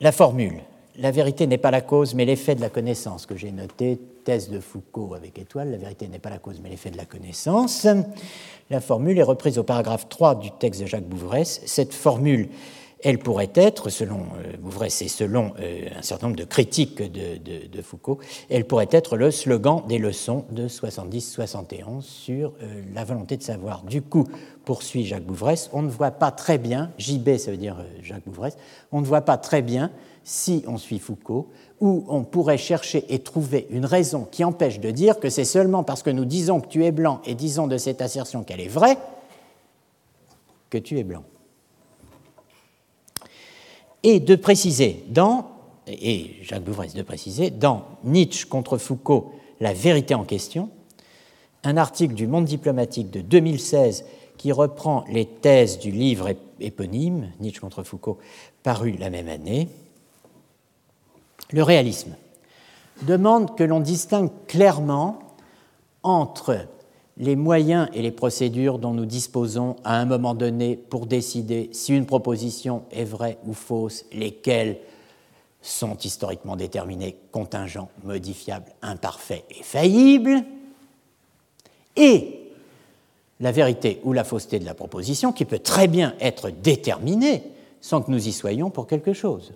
La formule la vérité n'est pas la cause, mais l'effet de la connaissance, que j'ai noté, thèse de Foucault avec étoile, la vérité n'est pas la cause, mais l'effet de la connaissance. La formule est reprise au paragraphe 3 du texte de Jacques Bouvresse. Cette formule, elle pourrait être, selon euh, Bouvresse et selon euh, un certain nombre de critiques de, Foucault, elle pourrait être le slogan des leçons de 70-71 sur euh, la volonté de savoir. Du coup, poursuit Jacques Bouvresse, on ne voit pas très bien, JB ça veut dire Jacques Bouvresse, on ne voit pas très bien si on suit Foucault, où on pourrait chercher et trouver une raison qui empêche de dire que c'est seulement parce que nous disons que tu es blanc et disons de cette assertion qu'elle est vraie que tu es blanc. Et de préciser dans, et Jacques Bouvresse de préciser, dans Nietzsche contre Foucault, la vérité en question, un article du Monde diplomatique de 2016 qui reprend les thèses du livre éponyme, Nietzsche contre Foucault, paru la même année. Le réalisme demande que l'on distingue clairement entre les moyens et les procédures dont nous disposons à un moment donné pour décider si une proposition est vraie ou fausse, lesquelles sont historiquement déterminés, contingents, modifiables, imparfaits et faillibles, et la vérité ou la fausseté de la proposition qui peut très bien être déterminée sans que nous y soyons pour quelque chose.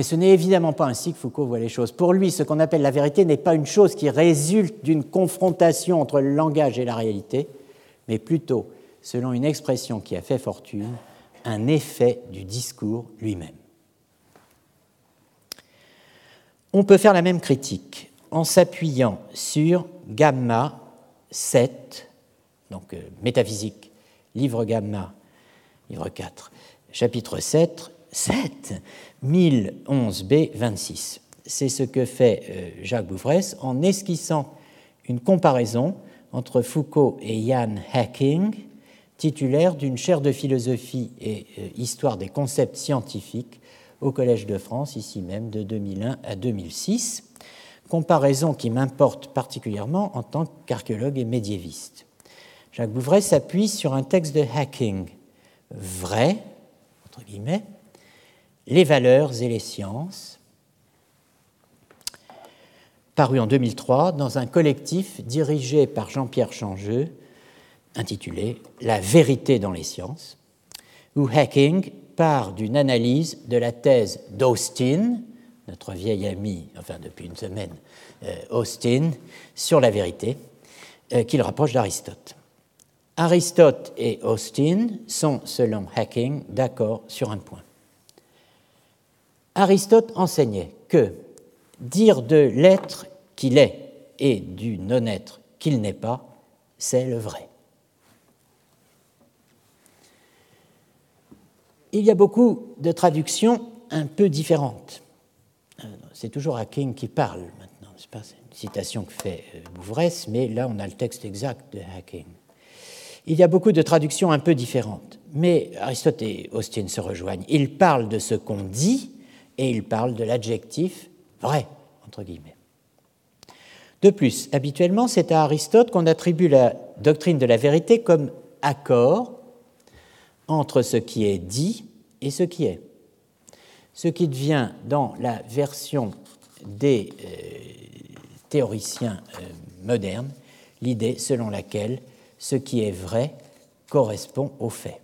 Mais ce n'est évidemment pas ainsi que Foucault voit les choses. Pour lui, ce qu'on appelle la vérité n'est pas une chose qui résulte d'une confrontation entre le langage et la réalité, mais plutôt, selon une expression qui a fait fortune, un effet du discours lui-même. On peut faire la même critique en s'appuyant sur Gamma 7, donc euh, métaphysique, livre Gamma, livre 4, chapitre 7, 7, 1011b 26. C'est ce que fait euh, Jacques Bouvresse en esquissant une comparaison entre Foucault et Jan Hacking, titulaire d'une chaire de philosophie et euh, histoire des concepts scientifiques au Collège de France, ici même, de 2001 à 2006, comparaison qui m'importe particulièrement en tant qu'archéologue et médiéviste. Jacques Bouvresse s'appuie sur un texte de Hacking, vrai, entre guillemets, les valeurs et les sciences, paru en 2003 dans un collectif dirigé par Jean-Pierre Changeux, intitulé La vérité dans les sciences, où Hacking part d'une analyse de la thèse d'Austin, notre vieil ami, enfin depuis une semaine, euh, Austin, sur la vérité, euh, qu'il rapproche d'Aristote. Aristote et Austin sont, selon Hacking, d'accord sur un point. Aristote enseignait que dire de l'être qu'il est et du non-être qu'il n'est pas, c'est le vrai. Il y a beaucoup de traductions un peu différentes. Euh, c'est toujours Hacking qui parle maintenant, c'est pas? Une citation que fait euh, Bouvresse, mais là on a le texte exact de Hacking. Il y a beaucoup de traductions un peu différentes, mais Aristote et Austin se rejoignent. Ils parlent de ce qu'on dit et ils parlent de l'adjectif vrai, entre guillemets. De plus, habituellement, c'est à Aristote qu'on attribue la doctrine de la vérité comme accord entre ce qui est dit et ce qui est. Ce qui devient dans la version des euh, théoriciens euh, modernes l'idée selon laquelle ce qui est vrai correspond au fait.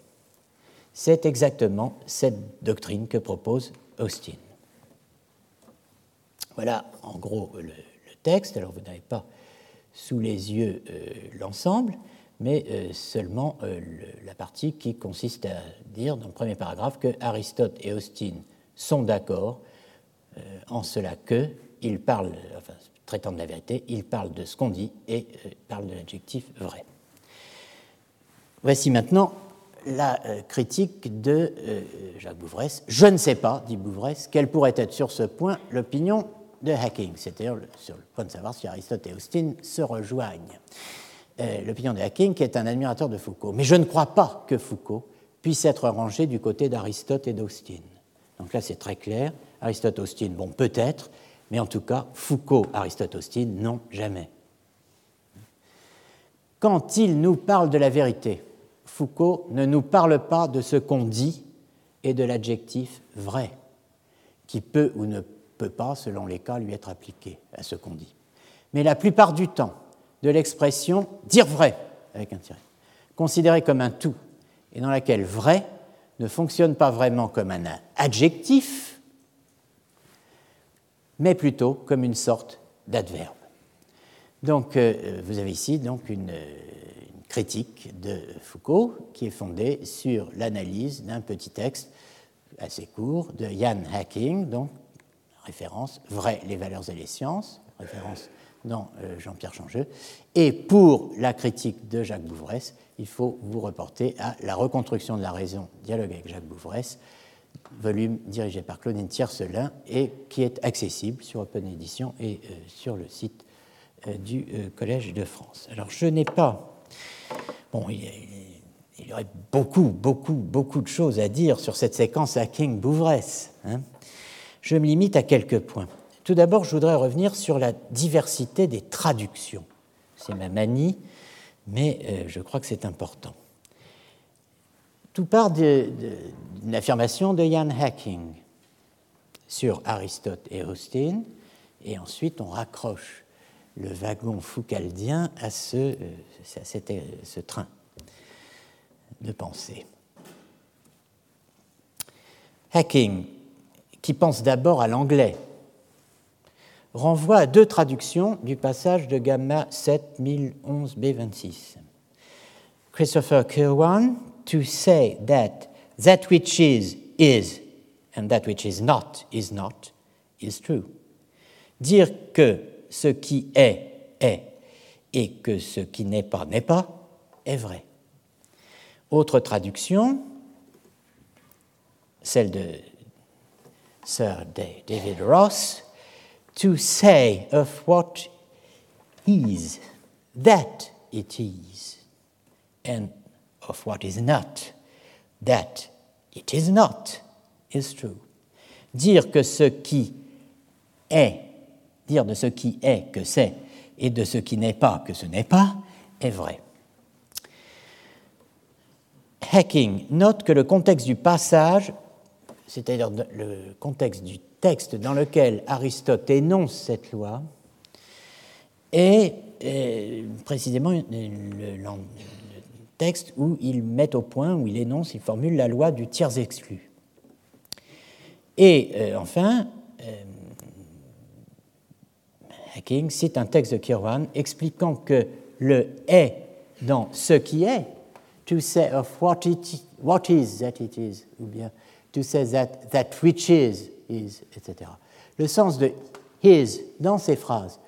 C'est exactement cette doctrine que propose Austin. Voilà en gros le, texte. Alors vous n'avez pas sous les yeux euh, l'ensemble, mais euh, seulement euh, la partie qui consiste à dire dans le premier paragraphe que Aristote et Austin sont d'accord en cela que ils parlent, enfin, traitant de la vérité, ils parlent de ce qu'on dit et parlent de l'adjectif vrai. Voici maintenant la critique de Jacques Bouvresse. Je ne sais pas, dit Bouvresse, quelle pourrait être sur ce point l'opinion de Hacking, c'est-à-dire sur le point de savoir si Aristote et Austin se rejoignent. Euh, l'opinion de Hacking, qui est un admirateur de Foucault. Mais je ne crois pas que Foucault puisse être rangé du côté d'Aristote et d'Austin. Donc là, c'est très clair. Aristote, Austin, bon, peut-être, mais en tout cas, Foucault, Aristote, Austin, non, jamais. Quand il nous parle de la vérité, Foucault ne nous parle pas de ce qu'on dit et de l'adjectif vrai, qui peut ou ne peut pas, selon les cas, lui être appliqué à ce qu'on dit. Mais la plupart du temps, de l'expression dire vrai, avec un tiret, considérée comme un tout, et dans laquelle vrai ne fonctionne pas vraiment comme un adjectif, mais plutôt comme une sorte d'adverbe. Donc, euh, vous avez ici donc une, une, critique de Foucault qui est fondée sur l'analyse d'un petit texte assez court de Jan Hacking, donc référence, les valeurs et les sciences, référence dans euh, Jean-Pierre Changeux. Et pour la critique de Jacques Bouvresse, il faut vous reporter à La reconstruction de la raison, dialogue avec Jacques Bouvresse, volume dirigé par Claudine Tiercelin et qui est accessible sur Open Edition et euh, sur le site euh, du Collège de France. Alors je n'ai pas... Bon, il y, aurait beaucoup, beaucoup, beaucoup de choses à dire sur cette séquence Hacking-Bouvresse. Hein. Je me limite à quelques points. Tout d'abord, je voudrais revenir sur la diversité des traductions. C'est ma manie, mais je crois que c'est important. Tout part d'une affirmation de Jan Hacking sur Aristote et Austin, et ensuite on raccroche le wagon foucaldien à ce, euh, ce train de pensée. Hacking, qui pense d'abord à l'anglais, renvoie à deux traductions du passage de Gamma 7011b26. Christopher Kirwan to say that that which is, is, and that which is not, is not, is true. Dire que ce qui est, est, et que ce qui n'est pas, n'est pas, est vrai. Autre traduction, celle de Sir David Ross, to say of what is, that it is, and of what is not, that it is not, is true. Dire que ce qui est, dire de ce qui est que c'est, et de ce qui n'est pas que ce n'est pas, est vrai. Hacking note que le contexte du passage, c'est-à-dire le contexte du texte dans lequel Aristote énonce cette loi, est, précisément le, texte où il met au point, où il énonce, il formule la loi du tiers exclu. Et euh, enfin, euh, Hacking cite un texte de Kirwan expliquant que le est dans ce qui est, to say of what, it, what is that it is, ou bien to say that that which is is, etc. Le sens de his dans ces phrases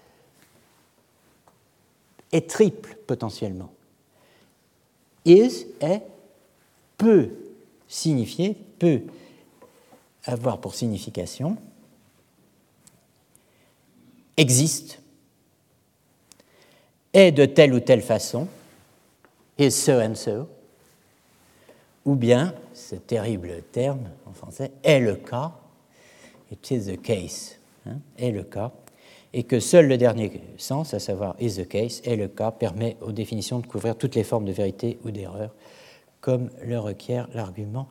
est triple potentiellement is est peut signifier, peut avoir pour signification, existe, est de telle ou telle façon, is so and so, ou bien, ce terrible terme en français, est le cas, it is the case, hein, est le cas, et que seul le dernier sens, à savoir is the case, est le cas, permet aux définitions de couvrir toutes les formes de vérité ou d'erreur, comme le requiert l'argument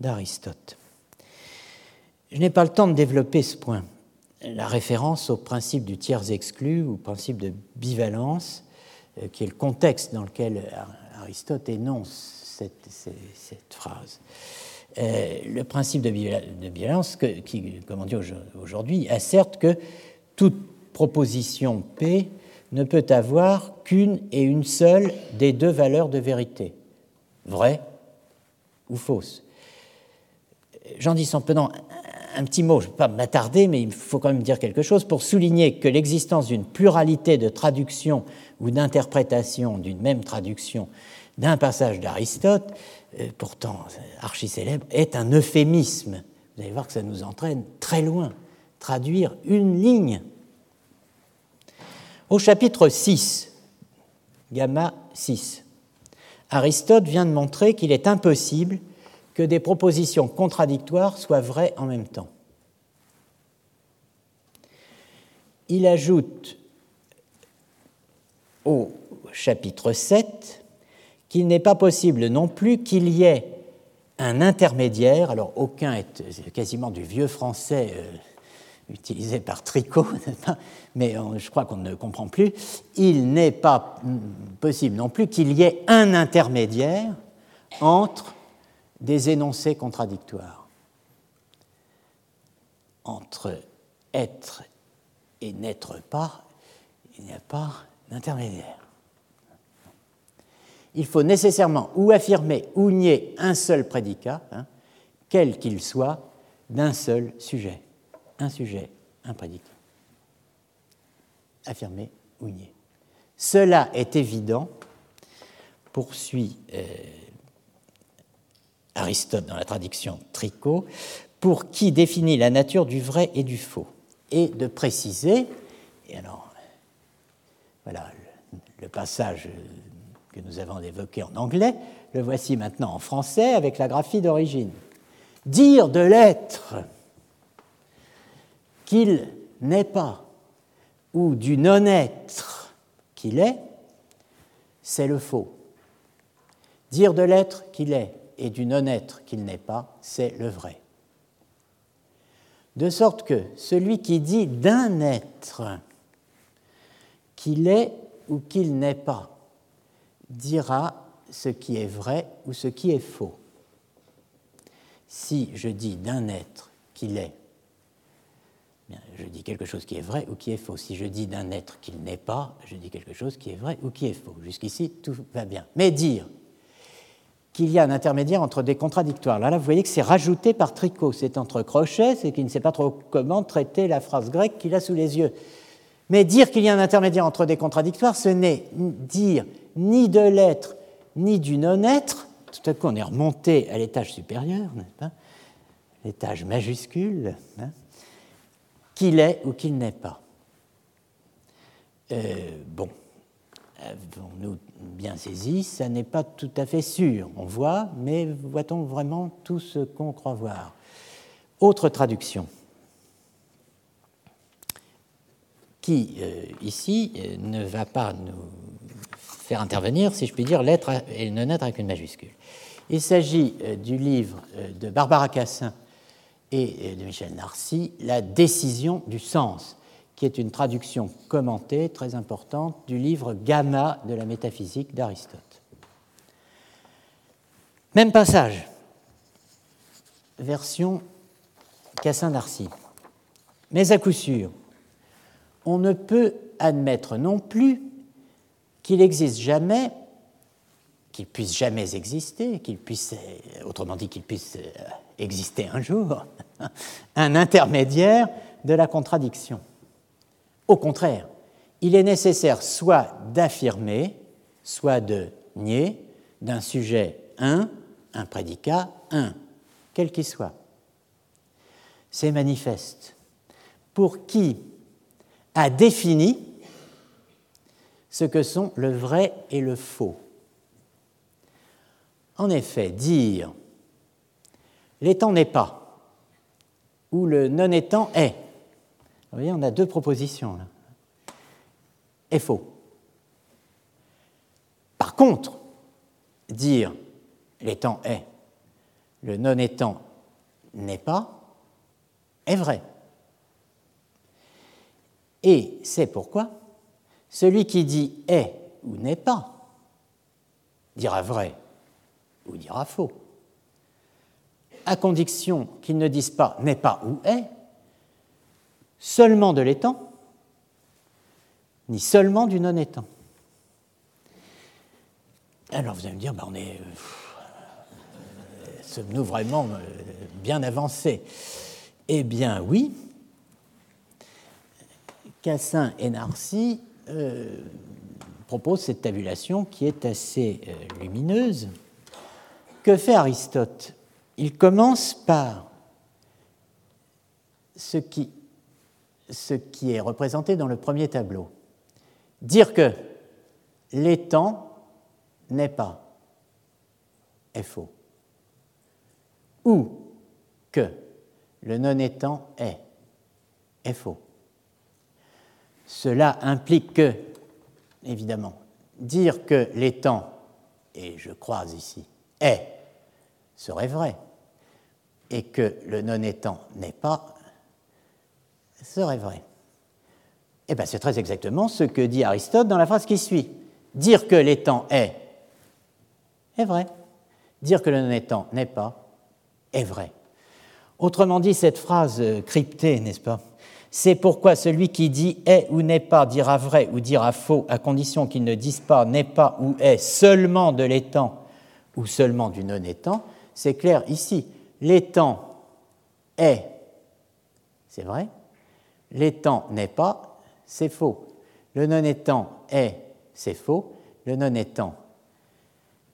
d'Aristote. Je n'ai pas le temps de développer ce point. La référence au principe du tiers exclu ou principe de bivalence, euh, qui est le contexte dans lequel Aristote énonce cette, phrase. Euh, le principe de bivalence, qui, comme on dit aujourd'hui, asserte que toute proposition P ne peut avoir qu'une et une seule des deux valeurs de vérité, vraie ou fausse. J'en dis simplement un petit mot, je ne vais pas m'attarder, mais il faut quand même dire quelque chose pour souligner que l'existence d'une pluralité de traductions ou d'interprétations d'une même traduction d'un passage d'Aristote, euh, pourtant archi célèbre, est un euphémisme. Vous allez voir que ça nous entraîne très loin. Traduire une ligne au chapitre 6, gamma 6, Aristote vient de montrer qu'il est impossible que des propositions contradictoires soient vraies en même temps. Il ajoute au chapitre 7 qu'il n'est pas possible non plus qu'il y ait un intermédiaire, alors aucun est quasiment du vieux français euh, utilisé par Tricot, mais je crois qu'on ne comprend plus, il n'est pas possible non plus qu'il y ait un intermédiaire entre des énoncés contradictoires. Entre être et n'être pas, il n'y a pas d'intermédiaire. Il faut nécessairement ou affirmer ou nier un seul prédicat, hein, quel qu'il soit, d'un seul sujet un sujet, un prédicat. Affirmé ou nié. Cela est évident, poursuit euh, Aristote dans la traduction Tricot, pour qui définit la nature du vrai et du faux, et de préciser, et alors, voilà le, passage que nous avons évoqué en anglais, le voici maintenant en français avec la graphie d'origine. Dire de l'être qu'il n'est pas, ou du non-être qu'il est, c'est le faux. Dire de l'être qu'il est et du non-être qu'il n'est pas, c'est le vrai. De sorte que celui qui dit d'un être qu'il est ou qu'il n'est pas dira ce qui est vrai ou ce qui est faux. Si je dis d'un être qu'il est, je dis quelque chose qui est vrai ou qui est faux. Si je dis d'un être qu'il n'est pas, je dis quelque chose qui est vrai ou qui est faux. Jusqu'ici, tout va bien. Mais dire qu'il y a un intermédiaire entre des contradictoires. Là, là vous voyez que c'est rajouté par tricot, c'est entre crochets, c'est qu'il ne sait pas trop comment traiter la phrase grecque qu'il a sous les yeux. Mais dire qu'il y a un intermédiaire entre des contradictoires, ce n'est dire ni de l'être ni du non-être. Tout à coup, on est remonté à l'étage supérieur, n'est-ce pas? L'étage majuscule, hein qu'il est ou qu'il n'est pas. Euh, bon, avons-nous bien saisi? Ça n'est pas tout à fait sûr. On voit, mais voit-on vraiment tout ce qu'on croit voir? Autre traduction, qui euh, ici euh, ne va pas nous faire intervenir, si je puis dire, l'être et le non-être avec une majuscule. Il s'agit du livre de Barbara Cassin et de Michel Narcy, La décision du sens, qui est une traduction commentée très importante du livre Gamma de la métaphysique d'Aristote. Même passage, version Cassin-Narcy. Mais à coup sûr, on ne peut admettre non plus qu'il existe jamais, qu'il puisse jamais exister, qu'il puisse, autrement dit, qu'il puisse exister un jour, un intermédiaire de la contradiction. Au contraire, il est nécessaire soit d'affirmer, soit de nier d'un sujet un, un prédicat un, quel qu'il soit. C'est manifeste. Pour qui a défini ce que sont le vrai et le faux. En effet, dire l'étant n'est pas, ou le non-étant est. Vous voyez, on a deux propositions là. Est faux. Par contre, dire l'étant est, le non-étant n'est pas, est vrai. Et c'est pourquoi celui qui dit est ou n'est pas dira vrai ou dira faux à condition qu'ils ne disent pas n'est pas ou est, seulement de l'étant, ni seulement du non-étant. Alors vous allez me dire, ben on est. Euh, sommes-nous vraiment euh, bien avancés? Eh bien oui. Cassin et Narcy euh, proposent cette tabulation qui est assez lumineuse. Que fait Aristote? Il commence par ce qui, ce qui est représenté dans le premier tableau. Dire que l'étang n'est pas est faux. Ou que le non-étant est est faux. Cela implique que, évidemment, dire que l'étang, et je crois ici, est, serait vrai et que le non-étant n'est pas, serait vrai. Eh bien, c'est très exactement ce que dit Aristote dans la phrase qui suit. Dire que l'étant est, est vrai. Dire que le non-étant n'est pas, est vrai. Autrement dit, cette phrase cryptée, n'est-ce pas? C'est pourquoi celui qui dit est ou n'est pas dira vrai ou dira faux, à condition qu'il ne dise pas n'est pas ou est seulement de l'étant ou seulement du non-étant. C'est clair ici l'étang est, c'est vrai, l'étang n'est pas, c'est faux. Le non-étant est, c'est faux. Le non-étant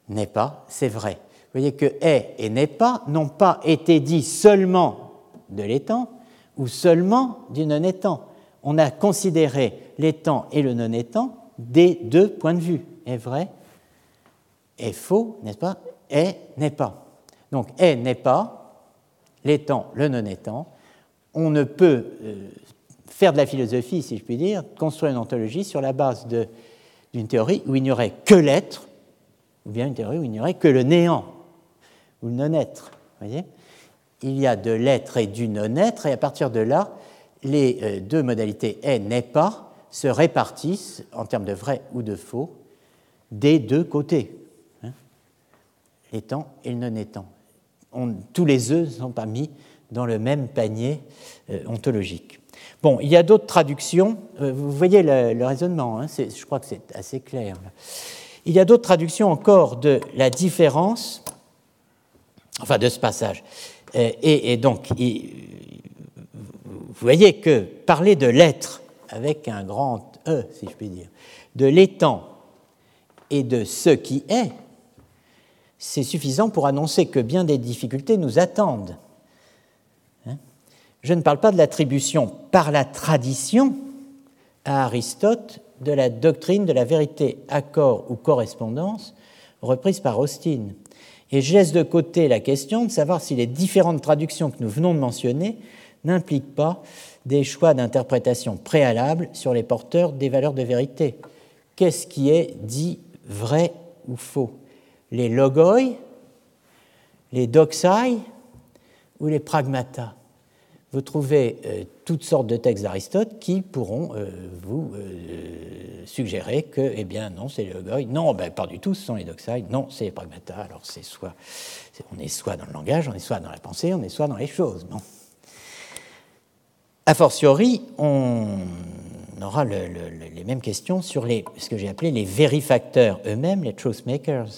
n'est pas, c'est vrai. Vous Vous voyez que est et n'est pas n'ont pas été dits seulement de l'étang ou seulement du non-étang. On a considéré l'étang et le non-étang des deux points de vue. Est vrai, est faux, n'est-ce pas? Est, n'est pas. Donc est, n'est pas, l'étang, le non-étang. On ne peut euh, faire de la philosophie, si je puis dire, construire une ontologie sur la base d'une théorie où il n'y aurait que l'être, ou bien une théorie où il n'y aurait que le néant, ou le non-être. Voyez? Il y a de l'être et du non-être, et à partir de là, les euh, deux modalités est, n'est pas se répartissent en termes de vrai ou de faux des deux côtés, hein, l'étant et le non-étant. tous les œufs ne sont pas mis dans le même panier euh, ontologique. Bon, il y a d'autres traductions. Euh, vous voyez le, raisonnement, hein, je crois que c'est assez clair. Il y a d'autres traductions encore de la différence, enfin de ce passage. Euh, et, donc, vous voyez que parler de l'être avec un grand E, si je puis dire, de l'étant et de ce qui est, c'est suffisant pour annoncer que bien des difficultés nous attendent. Hein je ne parle pas de l'attribution par la tradition à Aristote de la doctrine de la vérité, accord ou correspondance reprise par Austin. Et je laisse de côté la question de savoir si les différentes traductions que nous venons de mentionner n'impliquent pas des choix d'interprétation préalables sur les porteurs des valeurs de vérité. Qu'est-ce qui est dit vrai ou faux? Les logoi, les doxai ou les pragmata Vous trouvez euh, toutes sortes de textes d'Aristote qui pourront euh, vous euh, suggérer que, eh bien, non, c'est les logoi, non, ben, pas du tout, ce sont les doxai, non, c'est les pragmata. Alors, c'est soit, on est soit dans le langage, on est soit dans la pensée, on est soit dans les choses. Bon. A fortiori, on aura les mêmes questions sur les, ce que j'ai appelé les vérifacteurs eux-mêmes, les truth makers,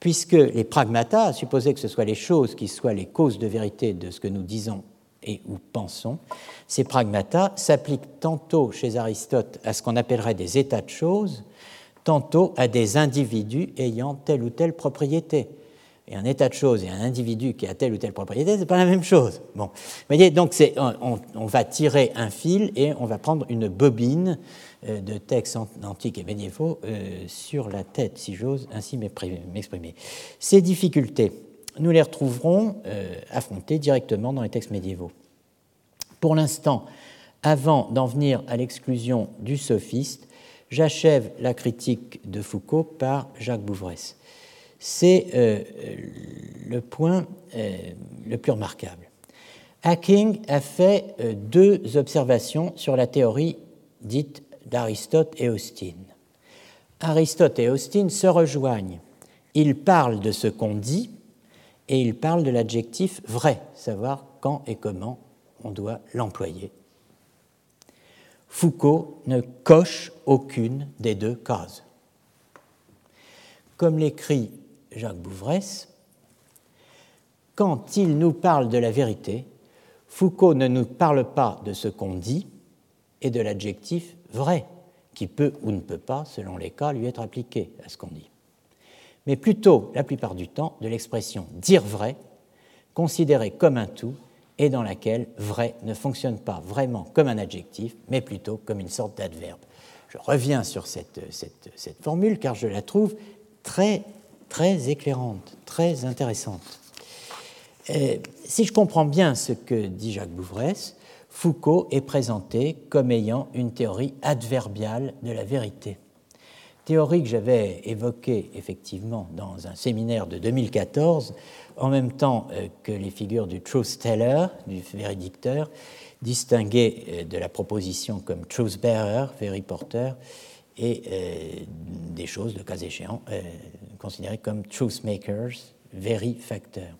puisque les pragmata, à supposer que ce soit les choses qui soient les causes de vérité de ce que nous disons et ou pensons, ces pragmata s'appliquent tantôt chez Aristote à ce qu'on appellerait des états de choses, tantôt à des individus ayant telle ou telle propriété et un état de choses et un individu qui a telle ou telle propriété, ce n'est pas la même chose. Bon. Vous voyez, donc on, va tirer un fil et on va prendre une bobine euh, de textes antiques et médiévaux euh, sur la tête, si j'ose ainsi m'exprimer. Ces difficultés, nous les retrouverons euh, affrontées directement dans les textes médiévaux. Pour l'instant, avant d'en venir à l'exclusion du sophiste, j'achève la critique de Foucault par Jacques Bouvresse c'est euh, le point euh, le plus remarquable. Hacking a fait deux observations sur la théorie dite d'Aristote et Austin. Aristote et Austin se rejoignent. Ils parlent de ce qu'on dit et ils parlent de l'adjectif vrai, savoir quand et comment on doit l'employer. Foucault ne coche aucune des deux cases. Comme l'écrit Jacques Bouvresse, quand il nous parle de la vérité, Foucault ne nous parle pas de ce qu'on dit et de l'adjectif vrai, qui peut ou ne peut pas, selon les cas, lui être appliqué à ce qu'on dit, mais plutôt, la plupart du temps, de l'expression dire vrai, considérée comme un tout et dans laquelle vrai ne fonctionne pas vraiment comme un adjectif, mais plutôt comme une sorte d'adverbe. Je reviens sur cette, formule car je la trouve très très éclairante, très intéressante. Euh, si je comprends bien ce que dit Jacques Bouvresse, Foucault est présenté comme ayant une théorie adverbiale de la vérité. Théorie que j'avais évoquée effectivement dans un séminaire de 2014, en même temps euh, que les figures du truth teller, du véridicteur, distinguées euh, de la proposition comme truth bearer, vériporteur, et des choses, de cas échéant, considérés comme truth makers, vérifacteurs.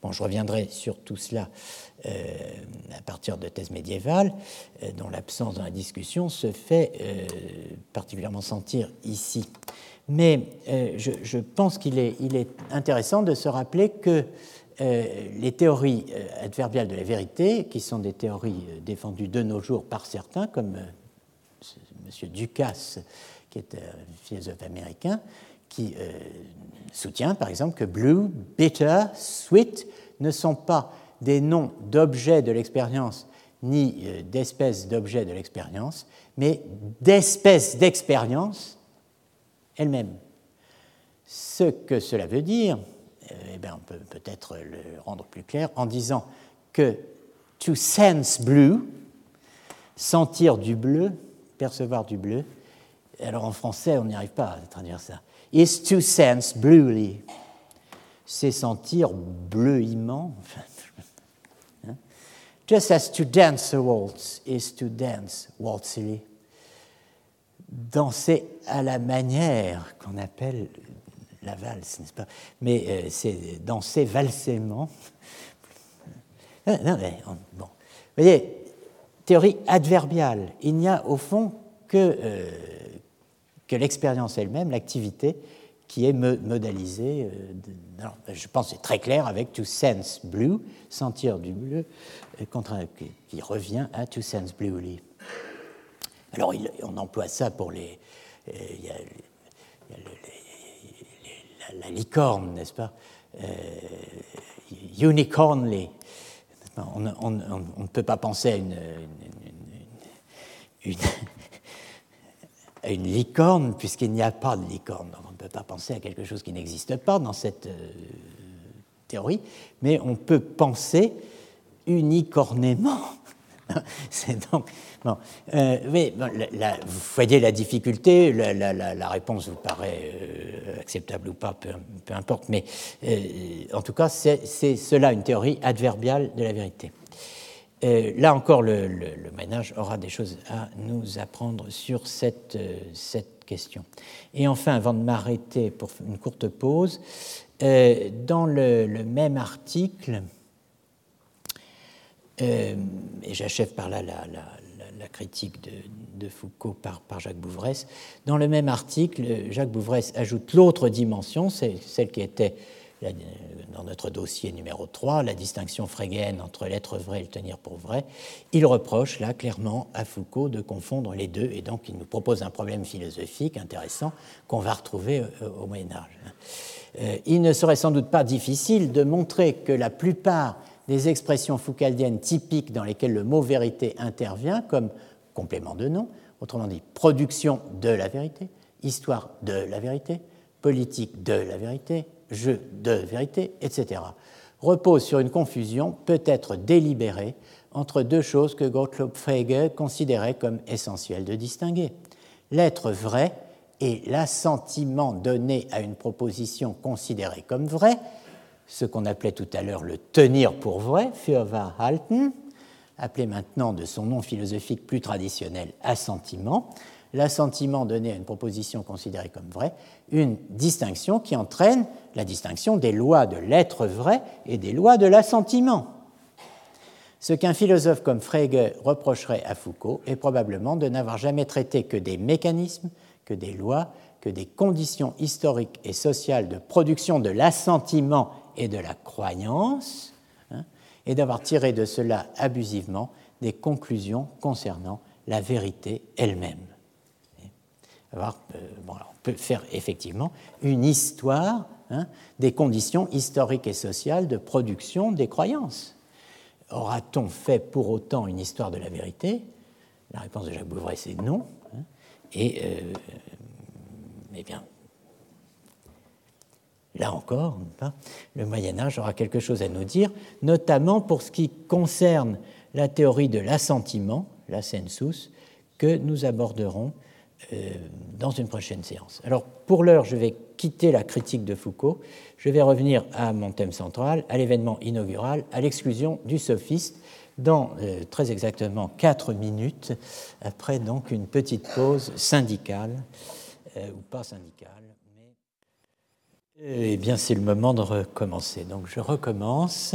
Bon, je reviendrai sur tout cela euh, à partir de thèses médiévales, euh, dont l'absence dans la discussion se fait euh, particulièrement sentir ici. Mais je, je, pense qu'il est, il est, intéressant de se rappeler que les théories adverbiales de la vérité, qui sont des théories défendues de nos jours par certains, comme M. Ducasse, qui est un philosophe américain, qui soutient par exemple que blue, bitter, sweet ne sont pas des noms d'objets de l'expérience ni d'espèces d'objets de l'expérience, mais d'espèces d'expérience elles-mêmes. Ce que cela veut dire, eh bien, on peut peut-être le rendre plus clair en disant que to sense blue, sentir du bleu, percevoir du bleu, alors en français on n'y arrive pas à traduire ça, is to sense bluely, c'est sentir bleuiment. Hein? Just as to dance a waltz is to dance waltzily. Danser à la manière qu'on appelle la valse, n'est-ce pas? Mais euh, c'est danser valsément. Non, mais, bon. Vous voyez, théorie adverbiale. Il n'y a au fond que, euh, que l'expérience elle-même, l'activité, qui est modalisée. je pense c'est très clair avec to sense blue, sentir du bleu, qui revient à to sense bluely. Alors, on emploie ça pour les. Il y a, la, licorne, n'est-ce pas euh, Unicornly. On, ne peut pas penser à une, licorne puisqu'il n'y a pas de licorne. on ne peut pas penser à quelque chose qui n'existe pas dans cette euh, théorie, mais on peut penser unicornément donc. Bon, euh, vous voyez la difficulté, la, réponse vous paraît euh, acceptable ou pas, peu, importe, mais en tout cas, c'est cela une théorie adverbiale de la vérité. là encore, le, ménage aura des choses à nous apprendre sur cette, cette question. Et enfin, avant de m'arrêter pour une courte pause, dans le même article, euh, et j'achève par là la, critique de, Foucault par, Jacques Bouvresse. Dans le même article, Jacques Bouvresse ajoute l'autre dimension, c'est celle qui était dans notre dossier numéro 3, la distinction frégéenne entre l'être vrai et le tenir pour vrai. Il reproche là clairement à Foucault de confondre les deux, et donc il nous propose un problème philosophique intéressant qu'on va retrouver euh, au Moyen Âge. Euh, il ne serait sans doute pas difficile de montrer que la plupart des expressions foucaldiennes typiques dans lesquelles le mot vérité intervient comme complément de nom, autrement dit production de la vérité, histoire de la vérité, politique de la vérité, jeu de vérité, etc., repose sur une confusion peut-être délibérée entre deux choses que Gottlob Frege considérait comme essentielles de distinguer. L'être vrai et l'assentiment donné à une proposition considérée comme vraie ce qu'on appelait tout à l'heure le tenir pour vrai, für appelé maintenant de son nom philosophique plus traditionnel assentiment, l'assentiment donné à une proposition considérée comme vraie, une distinction qui entraîne la distinction des lois de l'être vrai et des lois de l'assentiment. Ce qu'un philosophe comme Frege reprocherait à Foucault est probablement de n'avoir jamais traité que des mécanismes, que des lois, que des conditions historiques et sociales de production de l'assentiment et de la croyance, hein, et d'avoir tiré de cela abusivement des conclusions concernant la vérité elle-même. Euh, on peut faire effectivement une histoire hein, des conditions historiques et sociales de production des croyances. Aura-t-on fait pour autant une histoire de la vérité? La réponse de Jacques Bouvray, c'est non. Hein, et, euh, eh bien, Là encore, le Moyen Âge aura quelque chose à nous dire, notamment pour ce qui concerne la théorie de l'assentiment, la sensus, que nous aborderons dans une prochaine séance. Alors, pour l'heure, je vais quitter la critique de Foucault, je vais revenir à mon thème central, à l'événement inaugural, à l'exclusion du sophiste, dans euh, très exactement quatre minutes, après donc une petite pause syndicale, euh, ou pas syndicale. Eh bien, c'est le moment de recommencer. Donc, je recommence.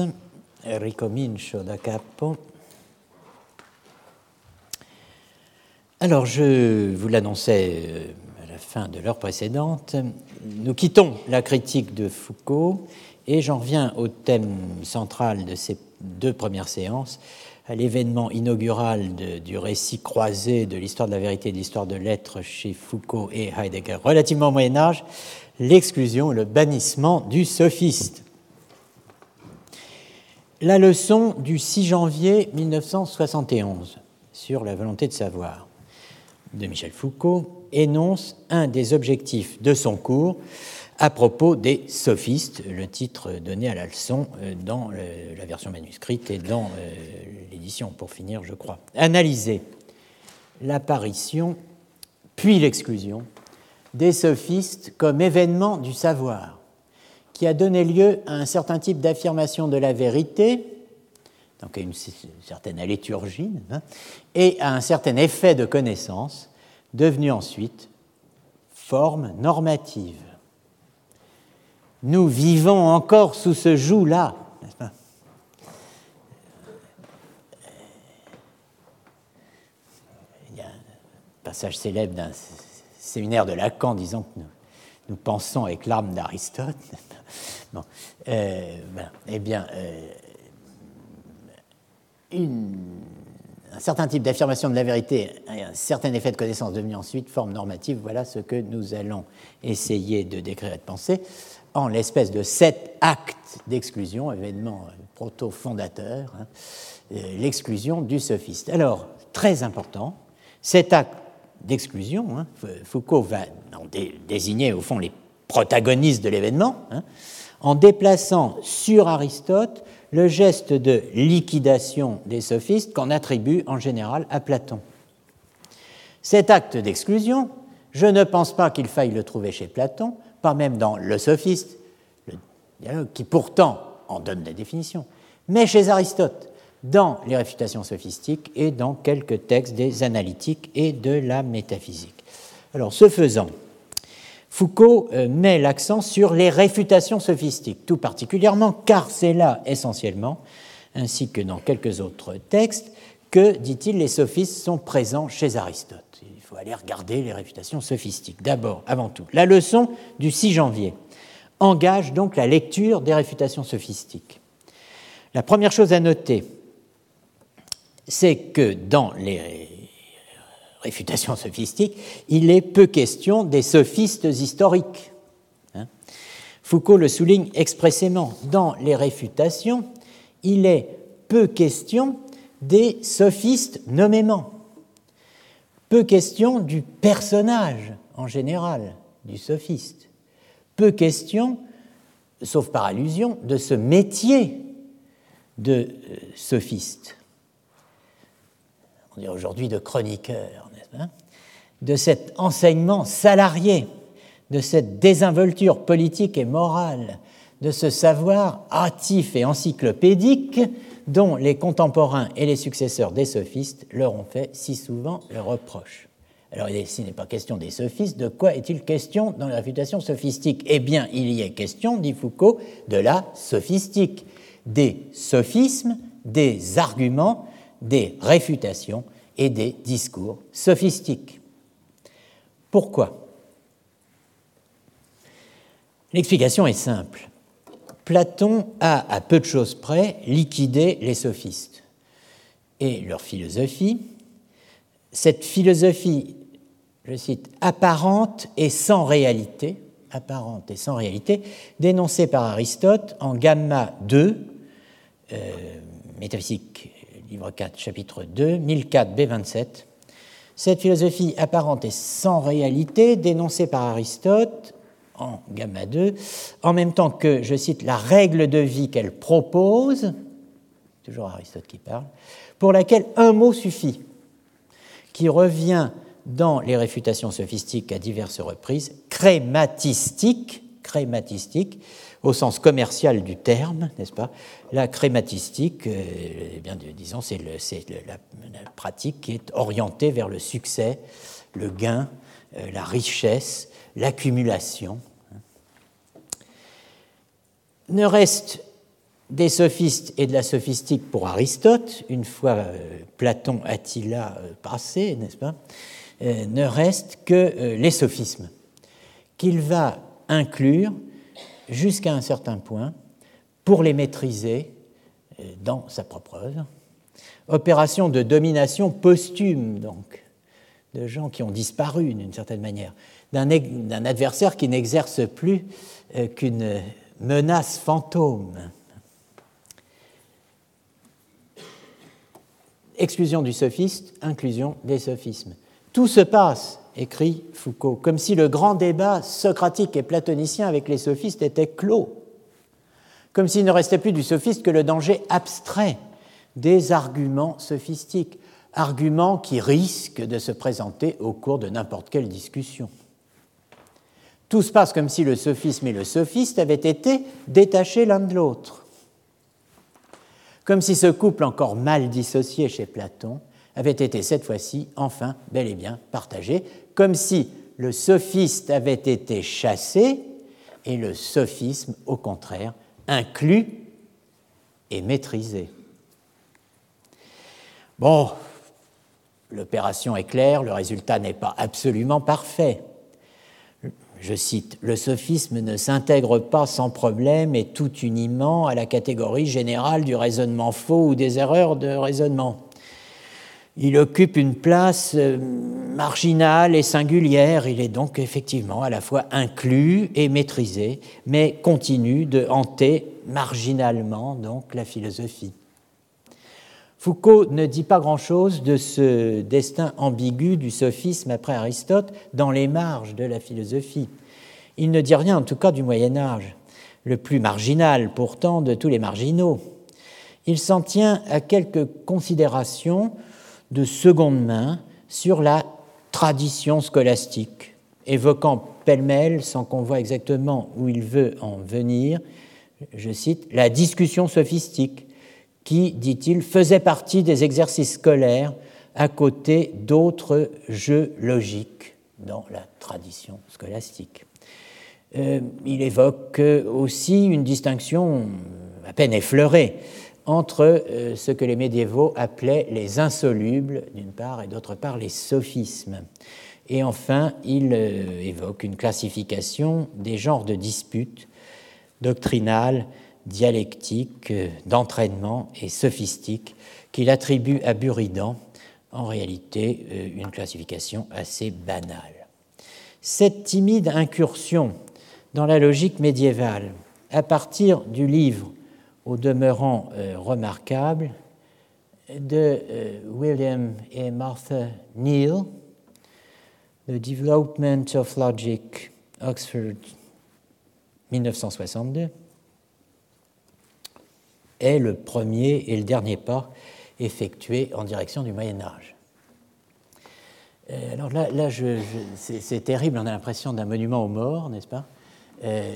Ricomincio da capo. Alors, je vous l'annonçais euh, à la fin de l'heure précédente. Nous quittons la critique de Foucault et j'en reviens au thème central de ces deux premières séances, à l'événement inaugural du récit croisé de l'histoire de la vérité et de l'histoire de l'être chez Foucault et Heidegger relativement au Moyen Âge, l'exclusion le bannissement du sophiste. La leçon du 6 janvier 1971 sur la volonté de savoir de Michel Foucault énonce un des objectifs de son cours à propos des sophistes, le titre donné à la leçon euh, dans la version manuscrite et dans euh, l'édition, pour finir, je crois. Analyser l'apparition puis l'exclusion des sophistes comme événement du savoir, qui a donné lieu à un certain type d'affirmation de la vérité, donc à une certaine alléturgie, hein, et à un certain effet de connaissance, devenu ensuite forme normative. Nous vivons encore sous ce joug-là, n'est-ce pas? Il y a un passage célèbre d'un séminaire de Lacan disant que nous, pensons avec l'arme d'Aristote. Bon, euh, eh bien, euh, un certain type d'affirmation de la vérité un certain effet de connaissance devenu ensuite forme normative, voilà ce que nous allons essayer de décrire et de penser en l'espèce de sept actes d'exclusion, événement proto-fondateur, hein, euh, l'exclusion du sophiste. Alors, très important, cet acte d'exclusion, hein, Foucault va en désigner au fond les protagonistes de l'événement, hein, en déplaçant sur Aristote le geste de liquidation des sophistes qu'on attribue en général à Platon. Cet acte d'exclusion, je ne pense pas qu'il faille le trouver chez Platon, pas même dans le sophiste, qui pourtant en donne la définition, mais chez Aristote, dans les réfutations sophistiques et dans quelques textes des analytiques et de la métaphysique. Alors, ce faisant, Foucault euh, met l'accent sur les réfutations sophistiques, tout particulièrement car c'est là essentiellement, ainsi que dans quelques autres textes, que, dit-il, les sophistes sont présents chez Aristote. Il faut aller regarder les réfutations sophistiques. D'abord, avant tout, la leçon du 6 janvier engage donc la lecture des réfutations sophistiques. La première chose à noter, c'est que dans les réfutations sophistiques, il est peu question des sophistes historiques. Hein. Foucault le souligne expressément. Dans les réfutations, il est peu question des sophistes nommément, peu question du personnage en général du sophiste, peu question, sauf par allusion, de ce métier de euh, sophiste. On dit aujourd'hui de chroniqueur, pas De cet enseignement salarié, de cette désinvolture politique et morale, de ce savoir hâtif et encyclopédique dont les contemporains et les successeurs des sophistes leur ont fait si souvent le reproche. Alors, s'il n'est pas question des sophistes, de quoi est-il question dans la réfutation sophistique? Eh bien, il y est question, dit Foucault, de la sophistique, des sophismes, des arguments, des réfutations et des discours sophistiques. Pourquoi? L'explication est simple. Platon a, à peu de choses près, liquidé les sophistes et leur philosophie. Cette philosophie, je cite, apparente et sans réalité, apparente et sans réalité, dénoncée par Aristote en Gamma 2, euh, Métaphysique, livre 4, chapitre 2, 1004 B27. Cette philosophie apparente et sans réalité, dénoncée par Aristote en gamma 2, en même temps que, je cite, la règle de vie qu'elle propose, toujours Aristote qui parle, pour laquelle un mot suffit, qui revient dans les réfutations sophistiques à diverses reprises, crématistique, crématistique, au sens commercial du terme, n'est-ce pas? La crématistique, euh, eh disons, c'est la, pratique qui est orientée vers le succès, le gain, euh, la richesse, l'accumulation. Ne reste des sophistes et de la sophistique pour Aristote, une fois euh, Platon, Attila passé, n'est-ce pas, ne reste que les sophismes, qu'il va inclure jusqu'à un certain point pour les maîtriser dans sa propre œuvre, Opération de domination posthume, donc, de gens qui ont disparu d'une certaine manière, d'un adversaire qui n'exerce plus euh, qu'une menace fantôme. Exclusion du sophiste, inclusion des sophismes. Tout se passe, écrit Foucault, comme si le grand débat socratique et platonicien avec les sophistes était clos, comme s'il ne restait plus du sophiste que le danger abstrait des arguments sophistiques, arguments qui risquent de se présenter au cours de n'importe quelle discussion. Tout se passe comme si le sophisme et le sophiste avaient été détachés l'un de l'autre, comme si ce couple encore mal dissocié chez Platon avait été cette fois-ci enfin bel et bien partagé, comme si le sophiste avait été chassé et le sophisme, au contraire, inclus et maîtrisé. Bon, l'opération est claire, le résultat n'est pas absolument parfait. Je cite, Le sophisme ne s'intègre pas sans problème et tout uniment à la catégorie générale du raisonnement faux ou des erreurs de raisonnement. Il occupe une place euh, marginale et singulière, il est donc effectivement à la fois inclus et maîtrisé, mais continue de hanter marginalement donc la philosophie. Foucault ne dit pas grand-chose de ce destin ambigu du sophisme après Aristote dans les marges de la philosophie. Il ne dit rien en tout cas du Moyen Âge, le plus marginal pourtant de tous les marginaux. Il s'en tient à quelques considérations de seconde main sur la tradition scolastique, évoquant pêle-mêle, sans qu'on voit exactement où il veut en venir, je cite, la discussion sophistique, qui, dit-il, faisait partie des exercices scolaires à côté d'autres jeux logiques dans la tradition scolastique. Euh, il évoque aussi une distinction à peine effleurée entre euh, ce que les médiévaux appelaient les insolubles, d'une part, et d'autre part, les sophismes. Et enfin, il euh, évoque une classification des genres de disputes doctrinales dialectique, euh, d'entraînement et sophistique qu'il attribue à Buridan, en réalité une classification assez banale. Cette timide incursion dans la logique médiévale, à partir du livre au demeurant euh, remarquable de William et Martha Neal, The Development of Logic, Oxford 1962, est le premier et le dernier pas effectué en direction du Moyen Âge. Euh, alors là, c'est terrible, on a l'impression d'un monument aux morts, n'est-ce pas? Euh,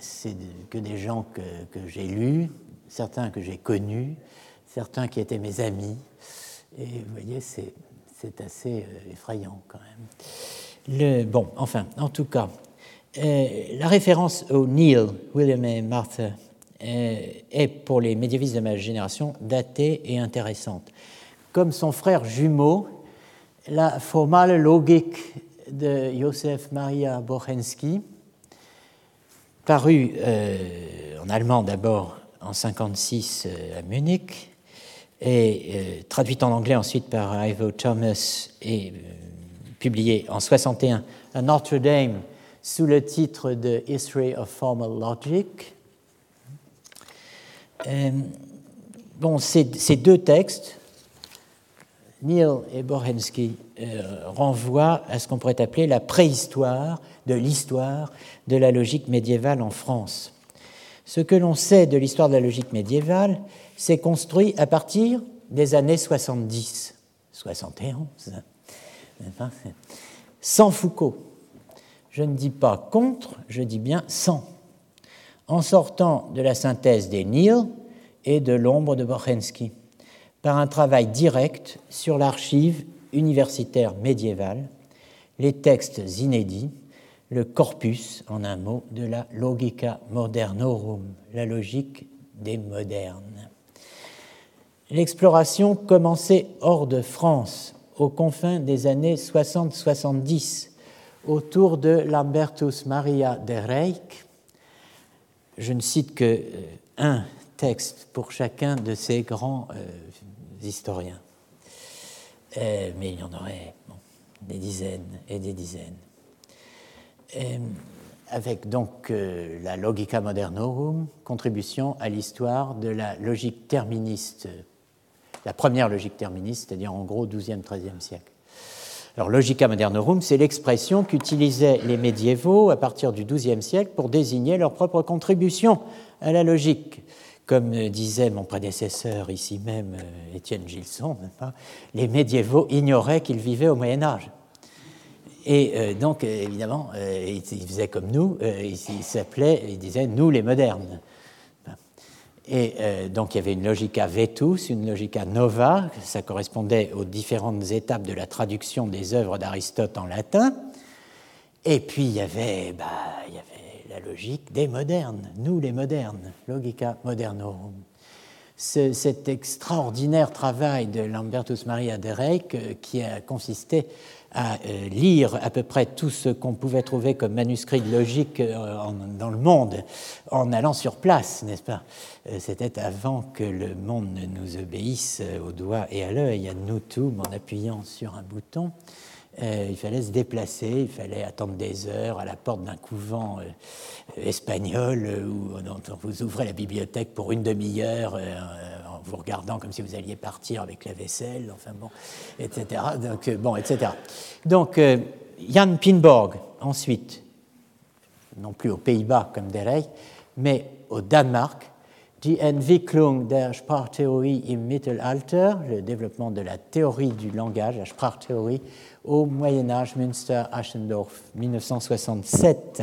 C'est que des gens que, j'ai lus, certains que j'ai connus, certains qui étaient mes amis. Et vous voyez, c'est assez euh, effrayant quand même. Bon, enfin, en tout cas, la référence au Neil, William et Martha euh, est pour les médiévistes de ma génération datée et intéressante. Comme son frère jumeau, la formale logique de Josef Maria Bochensky, paru euh, en allemand d'abord en 1956 euh, à Munich, et traduite en anglais ensuite par Ivo Thomas et publié en 61 à Notre Dame sous le titre de History of Formal Logic, euh, ces, deux textes, Neil et Borhensky, euh, renvoient à ce qu'on pourrait appeler la préhistoire de l'histoire de la logique médiévale en France. Ce que l'on sait de l'histoire de la logique médiévale, c'est construit à partir des années 70, 71, sans Foucault. Je ne dis pas contre, je dis bien sans en sortant de la synthèse des Nils et de l'ombre de Bochensky, par un travail direct sur l'archive universitaire médiévale, les textes inédits, le corpus, en un mot, de la Logica Modernorum, la logique des modernes. L'exploration commençait hors de France, aux confins des années 60-70, autour de Lambertus Maria de Reyck, je ne cite que euh, un texte pour chacun de ces grands euh, historiens. mais il y en aurait des dizaines et des dizaines. avec donc la Logica Modernorum, contribution à l'histoire de la logique terministe, la première logique terministe, c'est-à-dire en gros 12e, 13e siècle. Alors, logica modernorum, c'est l'expression qu'utilisaient les médiévaux à partir du XIIe siècle pour désigner leur propre contribution à la logique. Comme disait mon prédécesseur ici même, euh, Étienne Gilson, les médiévaux ignoraient qu'ils vivaient au Moyen Âge. Et euh, donc, évidemment, euh, ils faisaient comme nous, ils s'appelaient, ils disaient nous les modernes. Et donc il y avait une logica vetus, une logica nova, ça correspondait aux différentes étapes de la traduction des œuvres d'Aristote en latin. Et puis il y avait, bah, il y avait logique des modernes, nous les modernes, logica modernorum. cet extraordinaire travail de Lambertus Maria de euh, qui a consisté à euh, lire à peu près tout ce qu'on pouvait trouver comme manuscrit de logique euh, dans le monde en allant sur place, n'est-ce pas? C'était avant que le monde ne nous obéisse au doigt et à l'œil, à nous tous, en appuyant sur un bouton. Il fallait se déplacer, il fallait attendre des heures à la porte d'un couvent espagnol où on vous ouvrez la bibliothèque pour une demi-heure vous regardant comme si vous alliez partir avec la vaisselle, enfin bon, etc. Donc, euh, bon, etc. Donc, euh, Jan Pinborg, ensuite, non plus aux Pays-Bas comme Derey, mais au Danemark, Die Entwicklung der Sprachtheorie im Mittelalter, le développement de la théorie du langage, la Sprachtheorie, au Moyen Âge, Münster, Aschendorf, 1967.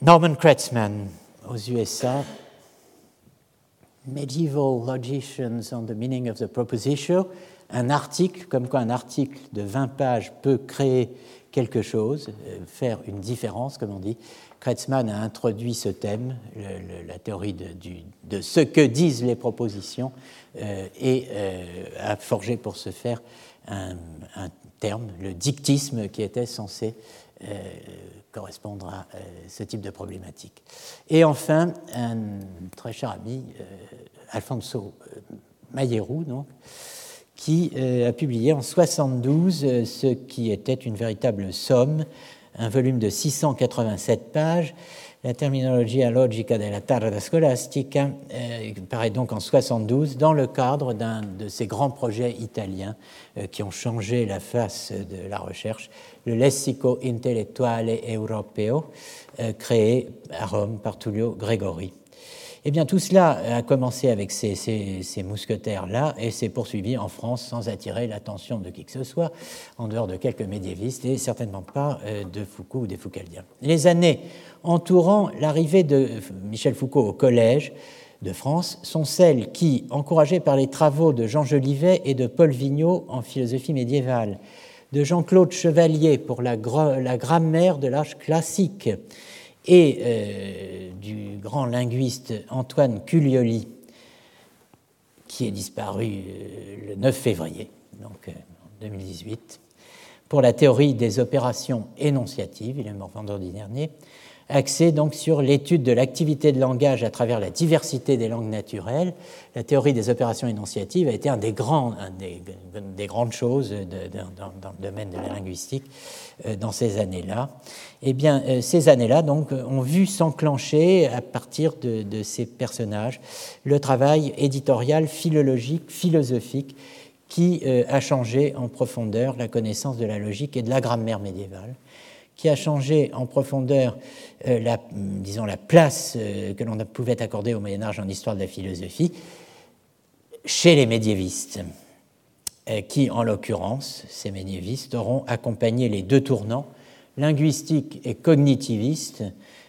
Norman Kretzmann, aux USA, Medieval Logicians on the Meaning of the Proposition, un article, comme quoi un article de 20 pages peut créer quelque chose, euh, faire une différence, comme on dit. Kretzmann a introduit ce thème, la théorie de, ce que disent les propositions, euh, et euh, a forgé pour ce faire un, terme, le dictisme, qui était censé correspondre à euh, ce type de problématique. Et enfin, un très cher ami, euh, Alfonso euh, Mayerou, donc, qui a publié en 72 ce qui était une véritable somme, un volume de 687 pages, la terminologia logica della tarda scolastica euh, paraît donc en 72 dans le cadre d'un de ces grands projets italiens euh, qui ont changé la face de la recherche, le Lessico Intellettuale Europeo, euh, créé à Rome par Tullio Gregori. Eh bien, tout cela a commencé avec ces, mousquetaires-là et s'est poursuivi en France sans attirer l'attention de qui que ce soit, en dehors de quelques médiévistes et certainement pas de Foucault ou des Foucaldiens. Les années entourant l'arrivée de Michel Foucault au Collège de France sont celles qui, encouragées par les travaux de Jean Jolivet et de Paul Vigneault en philosophie médiévale, de Jean-Claude Chevalier pour la, grammaire de l'âge classique et euh, du grand linguiste Antoine Culioli, qui est disparu euh, le 9 février, donc euh, en 2018, pour la théorie des opérations énonciatives, il est mort vendredi dernier, axé donc sur l'étude de l'activité de langage à travers la diversité des langues naturelles. La théorie des opérations énonciatives a été un des, grandes choses dans, le domaine de la linguistique euh, dans ces années-là. Eh bien, euh, ces années-là ont vu s'enclencher à partir de, de ces personnages le travail éditorial, philologique, philosophique qui euh, a changé en profondeur la connaissance de la logique et de la grammaire médiévale qui a changé en profondeur euh, la, disons, la place euh, que l'on pouvait accorder au Moyen Âge en histoire de la philosophie chez les médiévistes, euh, qui, en l'occurrence, ces médiévistes auront accompagné les deux tournants, linguistique et cognitiviste,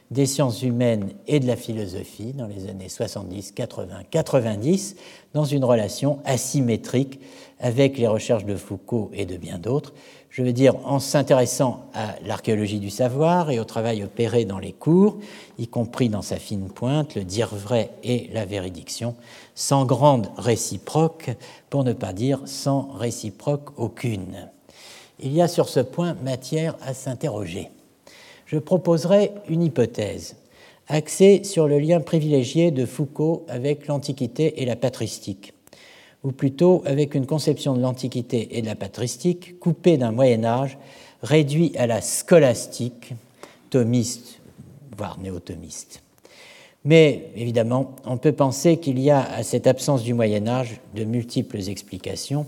des sciences humaines et de la philosophie dans les années 70, 80, 90, dans une relation asymétrique avec les recherches de Foucault et de bien d'autres, je veux dire en s'intéressant à l'archéologie du savoir et au travail opéré dans les cours, y compris dans sa fine pointe, le dire vrai et la véridiction, sans grande réciproque, pour ne pas dire sans réciproque aucune. Il y a sur ce point matière à s'interroger. Je proposerai une hypothèse axée sur le lien privilégié de Foucault avec l'Antiquité et la patristique ou plutôt avec une conception de l'Antiquité et de la patristique coupée d'un Moyen Âge réduit à la scolastique, thomiste, voire néothomiste. Mais évidemment, on peut penser qu'il y a à cette absence du Moyen Âge de multiples explications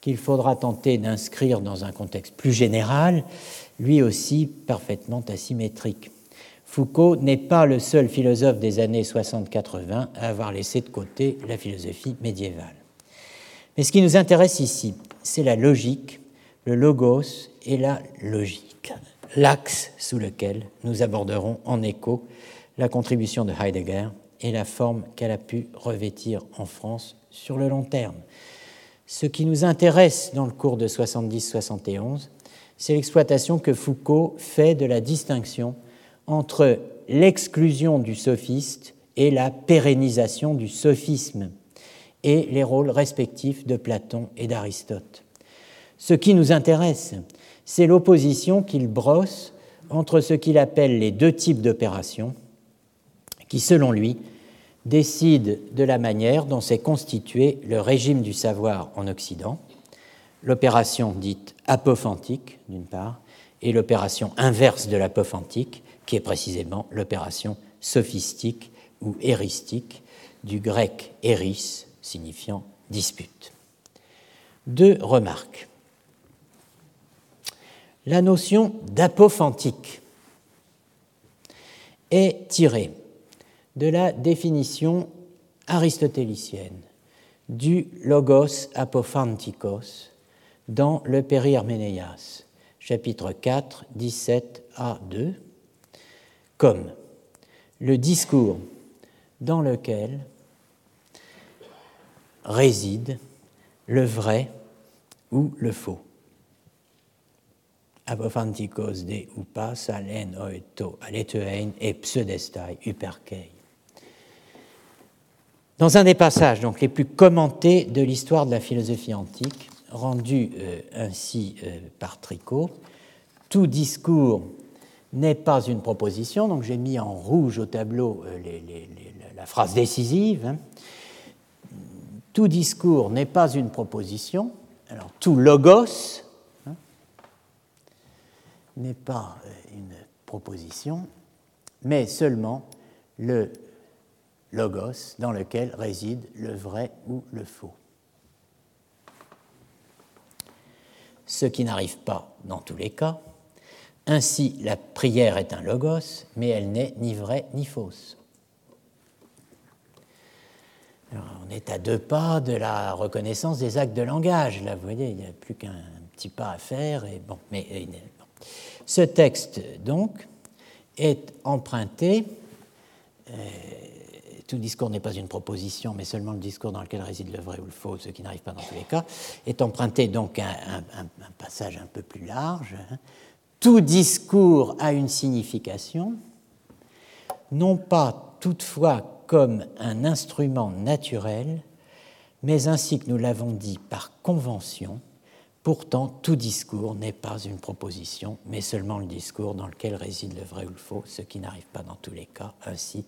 qu'il faudra tenter d'inscrire dans un contexte plus général, lui aussi parfaitement asymétrique. Foucault n'est pas le seul philosophe des années 60-80 à avoir laissé de côté la philosophie médiévale. Mais ce qui nous intéresse ici, c'est la logique, le logos et la logique, l'axe sous lequel nous aborderons en écho la contribution de Heidegger et la forme qu'elle a pu revêtir en France sur le long terme. Ce qui nous intéresse dans le cours de 70-71, c'est l'exploitation que Foucault fait de la distinction entre l'exclusion du sophiste et la pérennisation du sophisme, et les rôles respectifs de Platon et d'Aristote. Ce qui nous intéresse, c'est l'opposition qu'il brosse entre ce qu'il appelle les deux types d'opérations, qui, selon lui, décident de la manière dont s'est constitué le régime du savoir en Occident, l'opération dite apophantique, d'une part, et l'opération inverse de l'apophantique, qui est précisément l'opération sophistique ou héristique, du grec héris, signifiant dispute. Deux remarques. La notion d'apophantique est tirée de la définition aristotélicienne du logos apophantikos dans le Périherménéas, chapitre 4, 17 à 2, comme le discours dans lequel réside le vrai ou le faux. Apophantikos de upas alen oeto aletein et pseudestai uperkei. Dans un des passages donc, les plus commentés de l'histoire de la philosophie antique, rendu euh, ainsi euh, par Tricot, tout discours n'est pas une proposition, donc j'ai mis en rouge au tableau euh, la phrase décisive. Hein. Tout discours n'est pas une proposition, alors tout logos hein, n'est pas une proposition, mais seulement le logos dans lequel réside le vrai ou le faux. Ce qui n'arrive pas dans tous les cas. Ainsi, la prière est un logos, mais elle n'est ni vraie ni fausse. On est à deux pas de la reconnaissance des actes de langage. Là, vous voyez, il n'y a plus qu'un petit pas à faire. Mais, Ce texte, donc, est emprunté euh, tout discours n'est pas une proposition, mais seulement le discours dans lequel réside le vrai ou le faux, ce qui n'arrive pas dans tous les cas, est emprunté donc un, un, passage un peu plus large. Hein. Tout discours a une signification, non pas toutefois comme un instrument naturel, mais ainsi que nous l'avons dit par convention, Pourtant, tout discours n'est pas une proposition, mais seulement le discours dans lequel réside le vrai ou le faux, ce qui n'arrive pas dans tous les cas. Ainsi,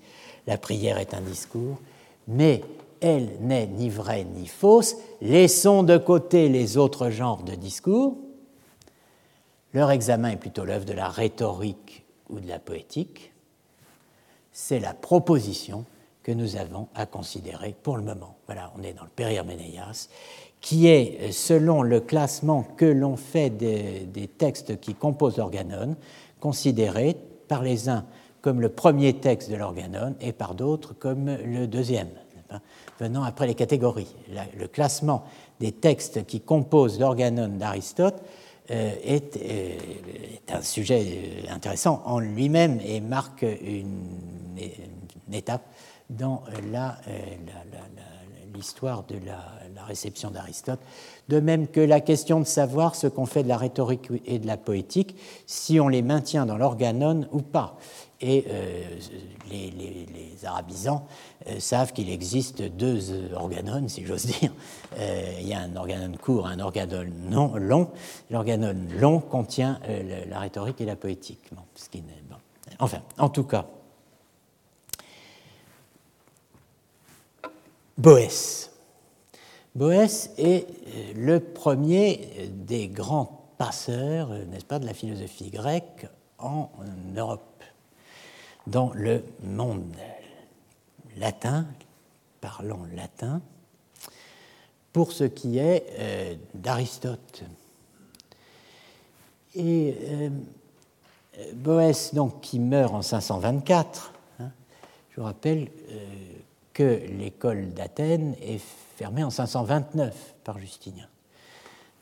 la prière est un discours, mais elle n'est ni vraie ni fausse. Laissons de côté les autres genres de discours. Leur examen est plutôt l'œuvre de la rhétorique ou de la poétique. C'est la proposition que nous avons à considérer pour le moment. Voilà, on est dans le Périherménéas qui est, selon le classement que l'on fait des, textes qui composent l'organon, considéré par les uns comme le premier texte de l'organon et par d'autres comme le deuxième, venant après les catégories. le classement des textes qui composent l'organon d'Aristote euh, euh, est, un sujet intéressant en lui-même et marque une, étape dans euh, la l'histoire de la, réception d'Aristote, de même que la question de savoir ce qu'on fait de la rhétorique et de la poétique, si on les maintient dans l'organon ou pas. Et euh, les, euh, savent qu'il existe deux organones, si j'ose dire. Euh, il y a un organon court, un organon long. L'organon long contient la rhétorique et la poétique. Enfin, en tout cas, Boès Boès est le premier des grands passeurs, n'est-ce pas, de la philosophie grecque en Europe, dans le monde latin, parlant latin, pour ce qui est euh, d'Aristote. Et euh, Boès, donc, qui meurt en 524, hein, je vous rappelle euh, que l'école d'Athènes est fermée en 529 par Justinien.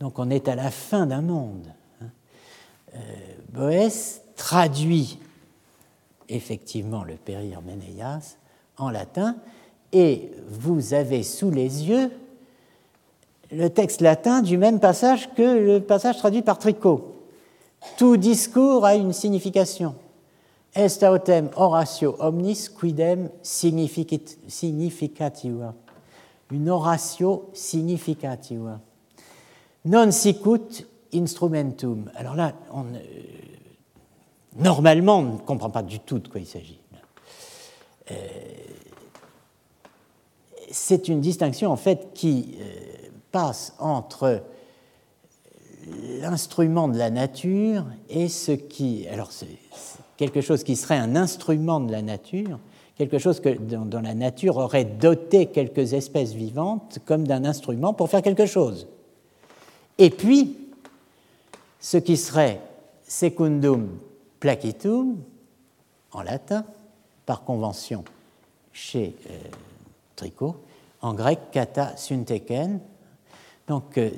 Donc on est à la fin d'un monde. Hein. Boès traduit effectivement le Périr Ménéas en latin, et vous avez sous les yeux le texte latin du même passage que le passage traduit par Tricot. Tout discours a une signification. Est autem oratio omnis quidem significativa. Une oratio significativa. Non sicut instrumentum. Alors là, normalement, on ne comprend pas du tout de quoi il s'agit. Euh, c'est une distinction en fait qui euh, passe entre l'instrument de la nature et ce qui. Alors, c'est quelque chose qui serait un instrument de la nature, quelque chose que, dont, la nature aurait doté quelques espèces vivantes comme d'un instrument pour faire quelque chose. Et puis, ce qui serait secundum placitum, en latin, par convention chez euh, Tricot, en grec kata synteken. Donc, euh,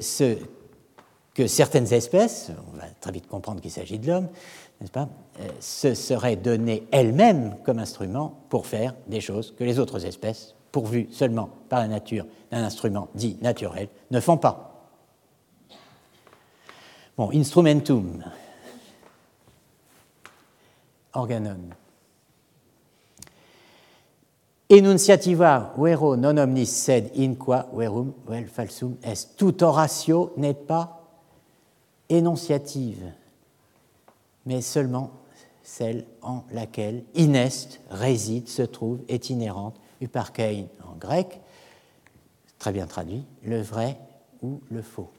que certaines espèces, on va très vite comprendre qu'il s'agit de l'homme, n'est-ce pas, se seraient données elles-mêmes comme instrument pour faire des choses que les autres espèces, pourvues seulement par la nature d'un instrument dit naturel, ne font pas. Bon, instrumentum, organon. Enunciativa vero non omnis sed in qua verum vel falsum est. Toute oratio n'est pas énonciative, mais seulement celle en laquelle inest réside, se trouve, est inhérente, uparkein en grec, très bien traduit, le vrai ou le faux.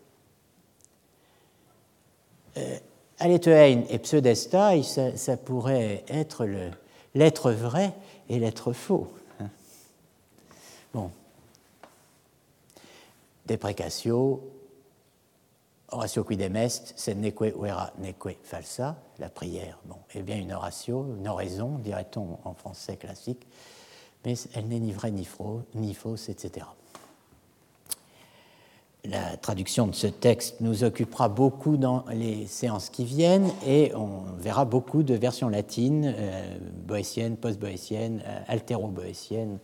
Euh, et pseudesta, ça, pourrait être l'être vrai et l'être faux. Bon. Deprecatio, oratio quidem est, sed neque vera neque falsa, la prière. Bon, eh bien une oratio, une oraison, dirait-on en français classique, mais elle n'est ni vraie ni, ni fausse, etc la traduction de ce texte nous occupera beaucoup dans les séances qui viennent et on verra beaucoup de versions latines, euh, boétiennes, post-boétiennes, euh, altéro-boétiennes,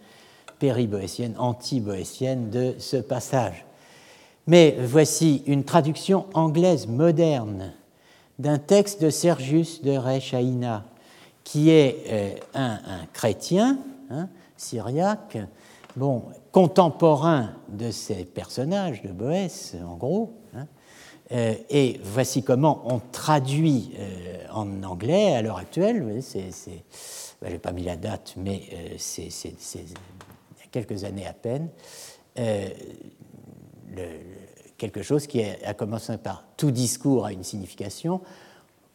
péri-boétiennes, anti-boétiennes de ce passage. Mais voici une traduction anglaise moderne d'un texte de Sergius de Rechaïna, qui est euh, un, chrétien hein, syriaque, bon, contemporain de ces personnages de Boès, en gros. Hein. Euh, et voici comment on traduit euh, en anglais à l'heure actuelle. Ben, je n'ai pas mis la date, mais c'est a quelques années à peine. Quelque chose qui a commencé par tout discours a une signification,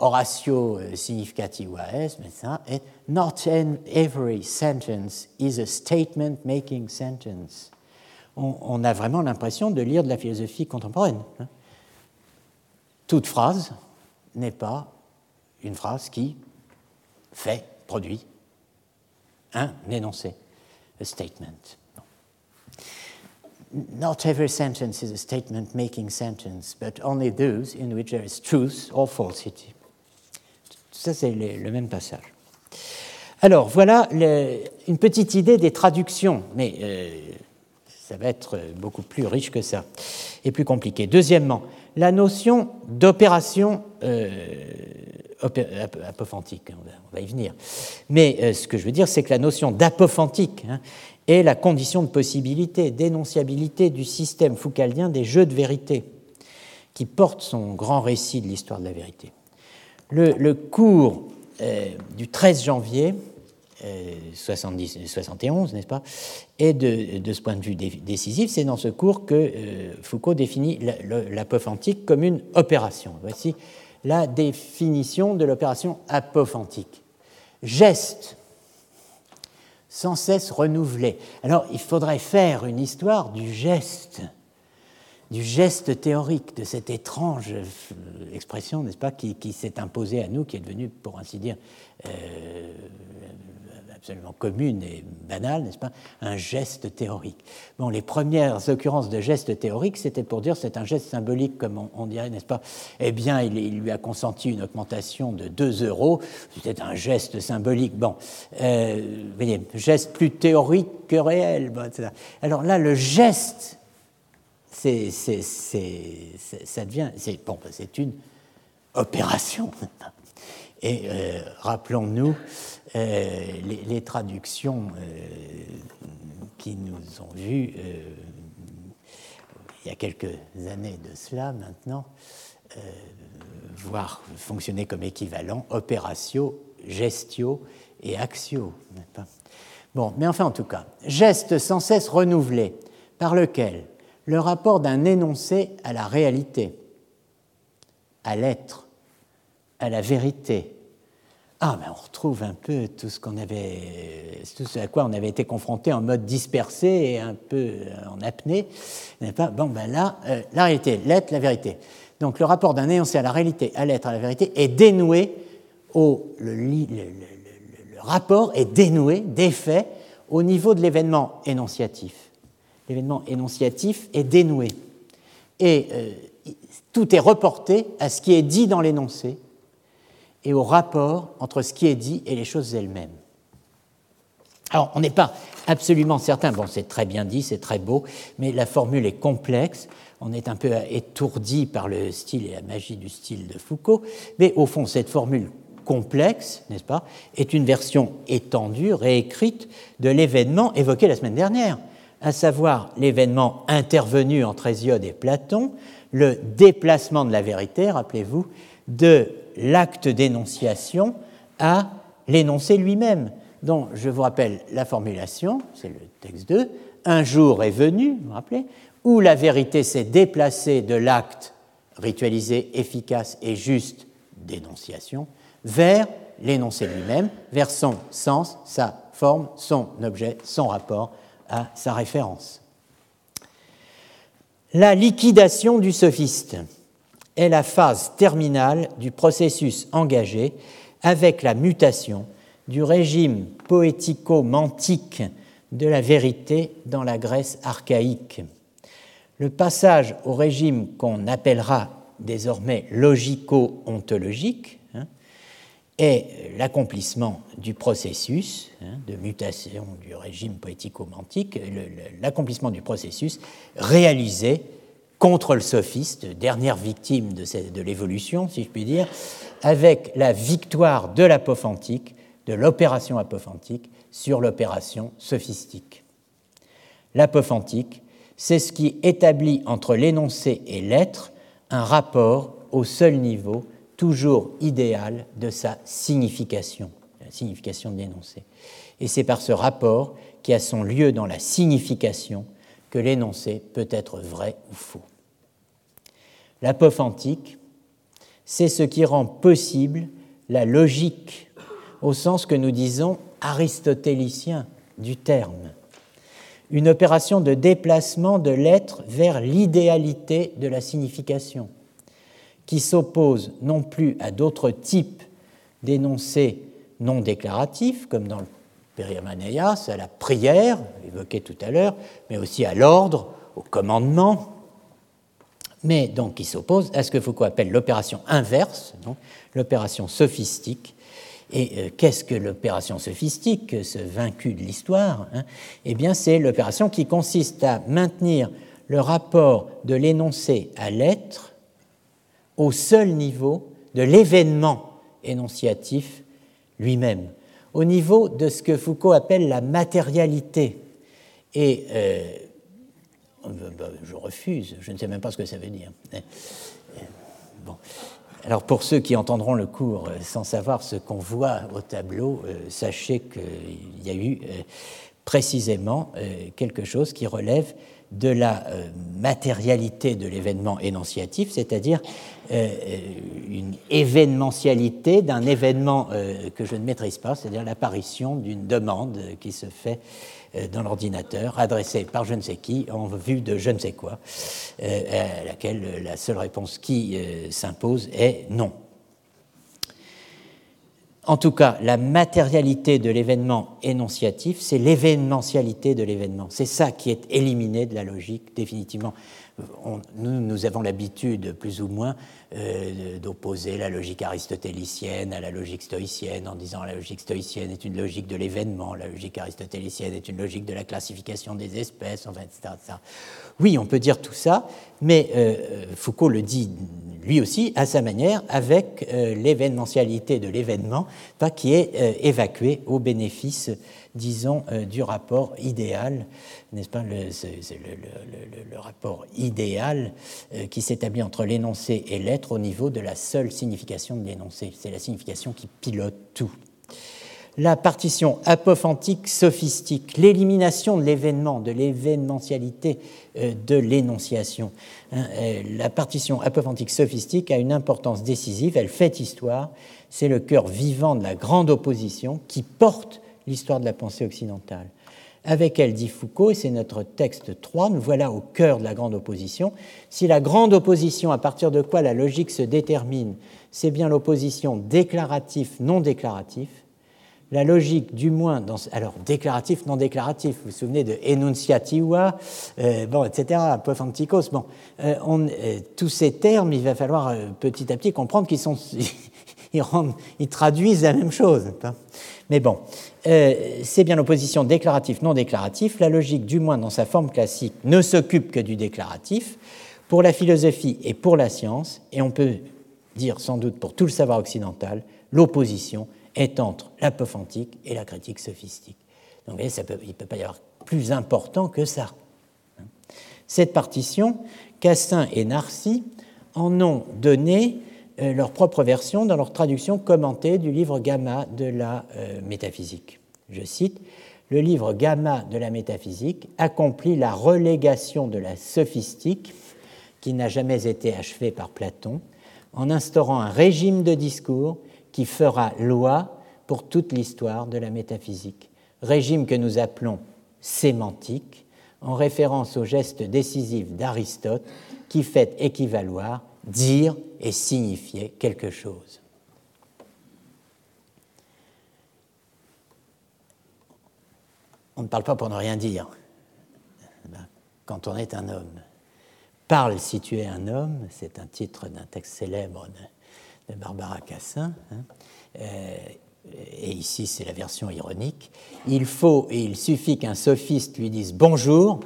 oratio euh, significativa est, mais not every sentence is a statement making sentence. On, a vraiment l'impression de lire de la philosophie contemporaine. Hein. Toute phrase n'est pas une phrase qui fait, produit un énoncé, a statement. Not every sentence is a statement making sentence, but only those in which there is truth or falsity. Ça, c'est le, même passage. Alors, voilà une petite idée des traductions, mais euh, ça va être beaucoup plus riche que ça et plus compliqué. Deuxièmement, la notion d'opération euh, apophantique, on va, y venir. Mais euh, ce que je veux dire, c'est que la notion d'apophantique hein, est la condition de possibilité, d'énonciabilité du système foucaldien des jeux de vérité, qui porte son grand récit de l'histoire de la vérité le, cours euh, du 13 janvier 70, 71, n'est-ce pas Et de, ce point de vue décisif, c'est dans ce cours que Foucault définit l'apophantique comme une opération. Voici la définition de l'opération apophantique. Geste sans cesse renouvelé. Alors il faudrait faire une histoire du geste du geste théorique, de cette étrange euh, expression, n'est-ce pas, qui, s'est imposée à nous, qui est devenue, pour ainsi dire, euh, absolument commune et banale, n'est-ce pas, un geste théorique. Bon, les premières occurrences de geste théorique, c'était pour dire c'est un geste symbolique, comme on, dirait, n'est-ce pas Eh bien, il, lui a consenti une augmentation de 2 euros, c'était un geste symbolique. Bon, euh, vous voyez, geste plus théorique que réel. Bon, Alors là, le geste c'est, ça devient, c'est bon, c'est une opération. Et euh, rappelons-nous euh, les, traductions euh, qui nous ont vues il y a quelques années de cela maintenant, voire fonctionner comme équivalent, opératio, gestio et axio. Bon, mais enfin en tout cas, geste sans cesse renouvelé par lequel le rapport d'un énoncé à la réalité, à l'être, à la vérité. Ah, mais on retrouve un peu tout ce qu'on avait, tout ce à quoi on avait été confronté en mode dispersé et un peu euh, en apnée, Bon, ben là, euh, la réalité, l'être, la vérité. Donc le rapport d'un énoncé à la réalité, à l'être, à la vérité est dénoué au le, le rapport est dénoué, défait au niveau de l'événement énonciatif l'événement énonciatif est dénoué. Et euh, tout est reporté à ce qui est dit dans l'énoncé et au rapport entre ce qui est dit et les choses elles-mêmes. Alors, on n'est pas absolument certain, bon, c'est très bien dit, c'est très beau, mais la formule est complexe, on est un peu étourdi par le style et la magie du style de Foucault, mais au fond, cette formule complexe, n'est-ce pas, est une version étendue, réécrite de l'événement évoqué la semaine dernière à savoir l'événement intervenu entre Hésiode et Platon, le déplacement de la vérité, rappelez-vous, de l'acte d'énonciation à l'énoncé lui-même, dont je vous rappelle la formulation, c'est le texte 2, un jour est venu, vous vous rappelez, où la vérité s'est déplacée de l'acte ritualisé, efficace et juste d'énonciation vers l'énoncé lui-même, vers son sens, sa forme, son objet, son rapport à sa référence. La liquidation du sophiste est la phase terminale du processus engagé avec la mutation du régime poético-mantique de la vérité dans la Grèce archaïque. Le passage au régime qu'on appellera désormais logico-ontologique est l'accomplissement du processus hein, de mutation du régime poético-mantique, l'accomplissement du processus réalisé contre le sophiste, dernière victime de, de l'évolution, si je puis dire, avec la victoire de l'apophantique, de l'opération apophantique sur l'opération sophistique. L'apophantique, c'est ce qui établit entre l'énoncé et l'être un rapport au seul niveau toujours idéal de sa signification, la signification de l'énoncé. Et c'est par ce rapport qui a son lieu dans la signification que l'énoncé peut être vrai ou faux. L'apophantique, c'est ce qui rend possible la logique au sens que nous disons aristotélicien du terme, une opération de déplacement de l'être vers l'idéalité de la signification qui s'oppose non plus à d'autres types d'énoncés non déclaratifs, comme dans le Periamaneias, à la prière, évoquée tout à l'heure, mais aussi à l'ordre, au commandement, mais donc qui s'oppose à ce que Foucault appelle l'opération inverse, l'opération sophistique. Et euh, qu'est-ce que l'opération sophistique, ce vaincu de l'histoire hein? Eh bien, c'est l'opération qui consiste à maintenir le rapport de l'énoncé à l'être au seul niveau de l'événement énonciatif lui-même, au niveau de ce que Foucault appelle la matérialité. Et euh, bah, je refuse, je ne sais même pas ce que ça veut dire. Bon. Alors pour ceux qui entendront le cours euh, sans savoir ce qu'on voit au tableau, euh, sachez qu'il y a eu précisément quelque chose qui relève de la matérialité de l'événement énonciatif, c'est-à-dire une événementialité d'un événement que je ne maîtrise pas, c'est-à-dire l'apparition d'une demande qui se fait dans l'ordinateur, adressée par je ne sais qui, en vue de je ne sais quoi, à laquelle la seule réponse qui s'impose est non. En tout cas, la matérialité de l'événement énonciatif, c'est l'événementialité de l'événement. C'est ça qui est éliminé de la logique, définitivement. nous, nous avons l'habitude, plus ou moins, euh, d'opposer la logique aristotélicienne à la logique stoïcienne en disant la logique stoïcienne est une logique de l'événement, la logique aristotélicienne est une logique de la classification des espèces, enfin, etc., Oui, on peut dire tout ça, mais euh, Foucault le dit lui aussi à sa manière avec euh, l'événementialité de l'événement qui est évacué au bénéfice disons, euh, du rapport idéal, n'est-ce pas, le, rapport idéal euh, qui s'établit entre l'énoncé et l'être au niveau de la seule signification de l'énoncé. C'est la signification qui pilote tout. La partition apophantique sophistique, l'élimination de l'événement, de l'événementialité euh, de l'énonciation. Hein, la partition apophantique sophistique a une importance décisive, elle fait histoire, c'est le cœur vivant de la grande opposition qui porte l'histoire de la pensée occidentale. Avec elle, dit Foucault, et c'est notre texte 3, nous voilà au cœur de la grande opposition. Si la grande opposition, à partir de quoi la logique se détermine, c'est bien l'opposition déclaratif-non déclaratif, la logique, du moins, alors déclaratif, non déclaratif, vous vous souvenez de enunciativa, euh, bon, etc., apophantikos, bon, euh, euh, tous ces termes, il va falloir petit à petit comprendre qu'ils sont, ils, ils, traduisent la même chose. Mais bon, euh, c'est bien l'opposition déclaratif-non déclaratif. La logique, du moins dans sa forme classique, ne s'occupe que du déclaratif. Pour la philosophie et pour la science, et on peut dire sans doute pour tout le savoir occidental, l'opposition est entre l'apophantique et la critique sophistique. Donc vous voyez, il ne peut pas y avoir plus important que ça. Cette partition, Cassin et Narcy en ont donné leur propre version dans leur traduction commentée du livre Gamma de la euh, métaphysique. Je cite Le livre Gamma de la métaphysique accomplit la relégation de la sophistique, qui n'a jamais été achevée par Platon, en instaurant un régime de discours qui fera loi pour toute l'histoire de la métaphysique, régime que nous appelons sémantique, en référence au geste décisif d'Aristote qui fait équivaloir dire et signifier quelque chose. On ne parle pas pour ne rien dire quand on est un homme. Parle si tu es un homme, c'est un titre d'un texte célèbre de, Barbara Cassin. Hein. Euh, et ici c'est la version ironique. Il faut et il suffit qu'un sophiste lui dise bonjour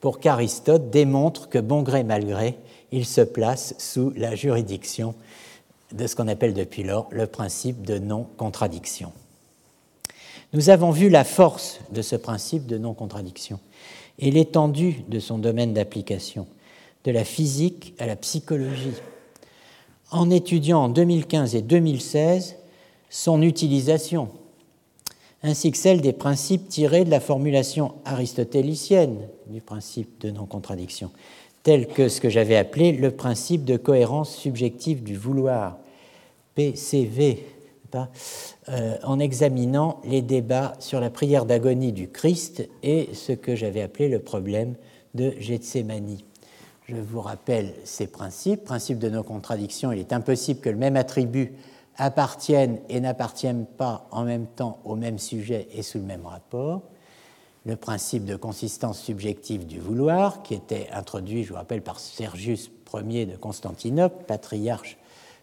pour qu'Aristote démontre que bon gré mal gré, il se place sous la juridiction de ce qu'on appelle depuis lors le principe de non-contradiction. Nous avons vu la force de ce principe de non-contradiction et l'étendue de son domaine d'application, de la physique à la psychologie. En étudiant en 2015 et 2016 son utilisation, ainsi que celle des principes tirés de la formulation aristotélicienne du principe de non-contradiction, tel que ce que j'avais appelé le principe de cohérence subjective du vouloir, PCV, euh, en examinant les débats sur la prière d'agonie du Christ et ce que j'avais appelé le problème de Gethsemane. Je vous rappelle ces principes. Principe de non-contradiction, il est impossible que le même attribut appartienne et n'appartienne pas en même temps au même sujet et sous le même rapport le principe de consistance subjective du vouloir, qui était introduit, je vous rappelle, par Sergius Ier de Constantinople, patriarche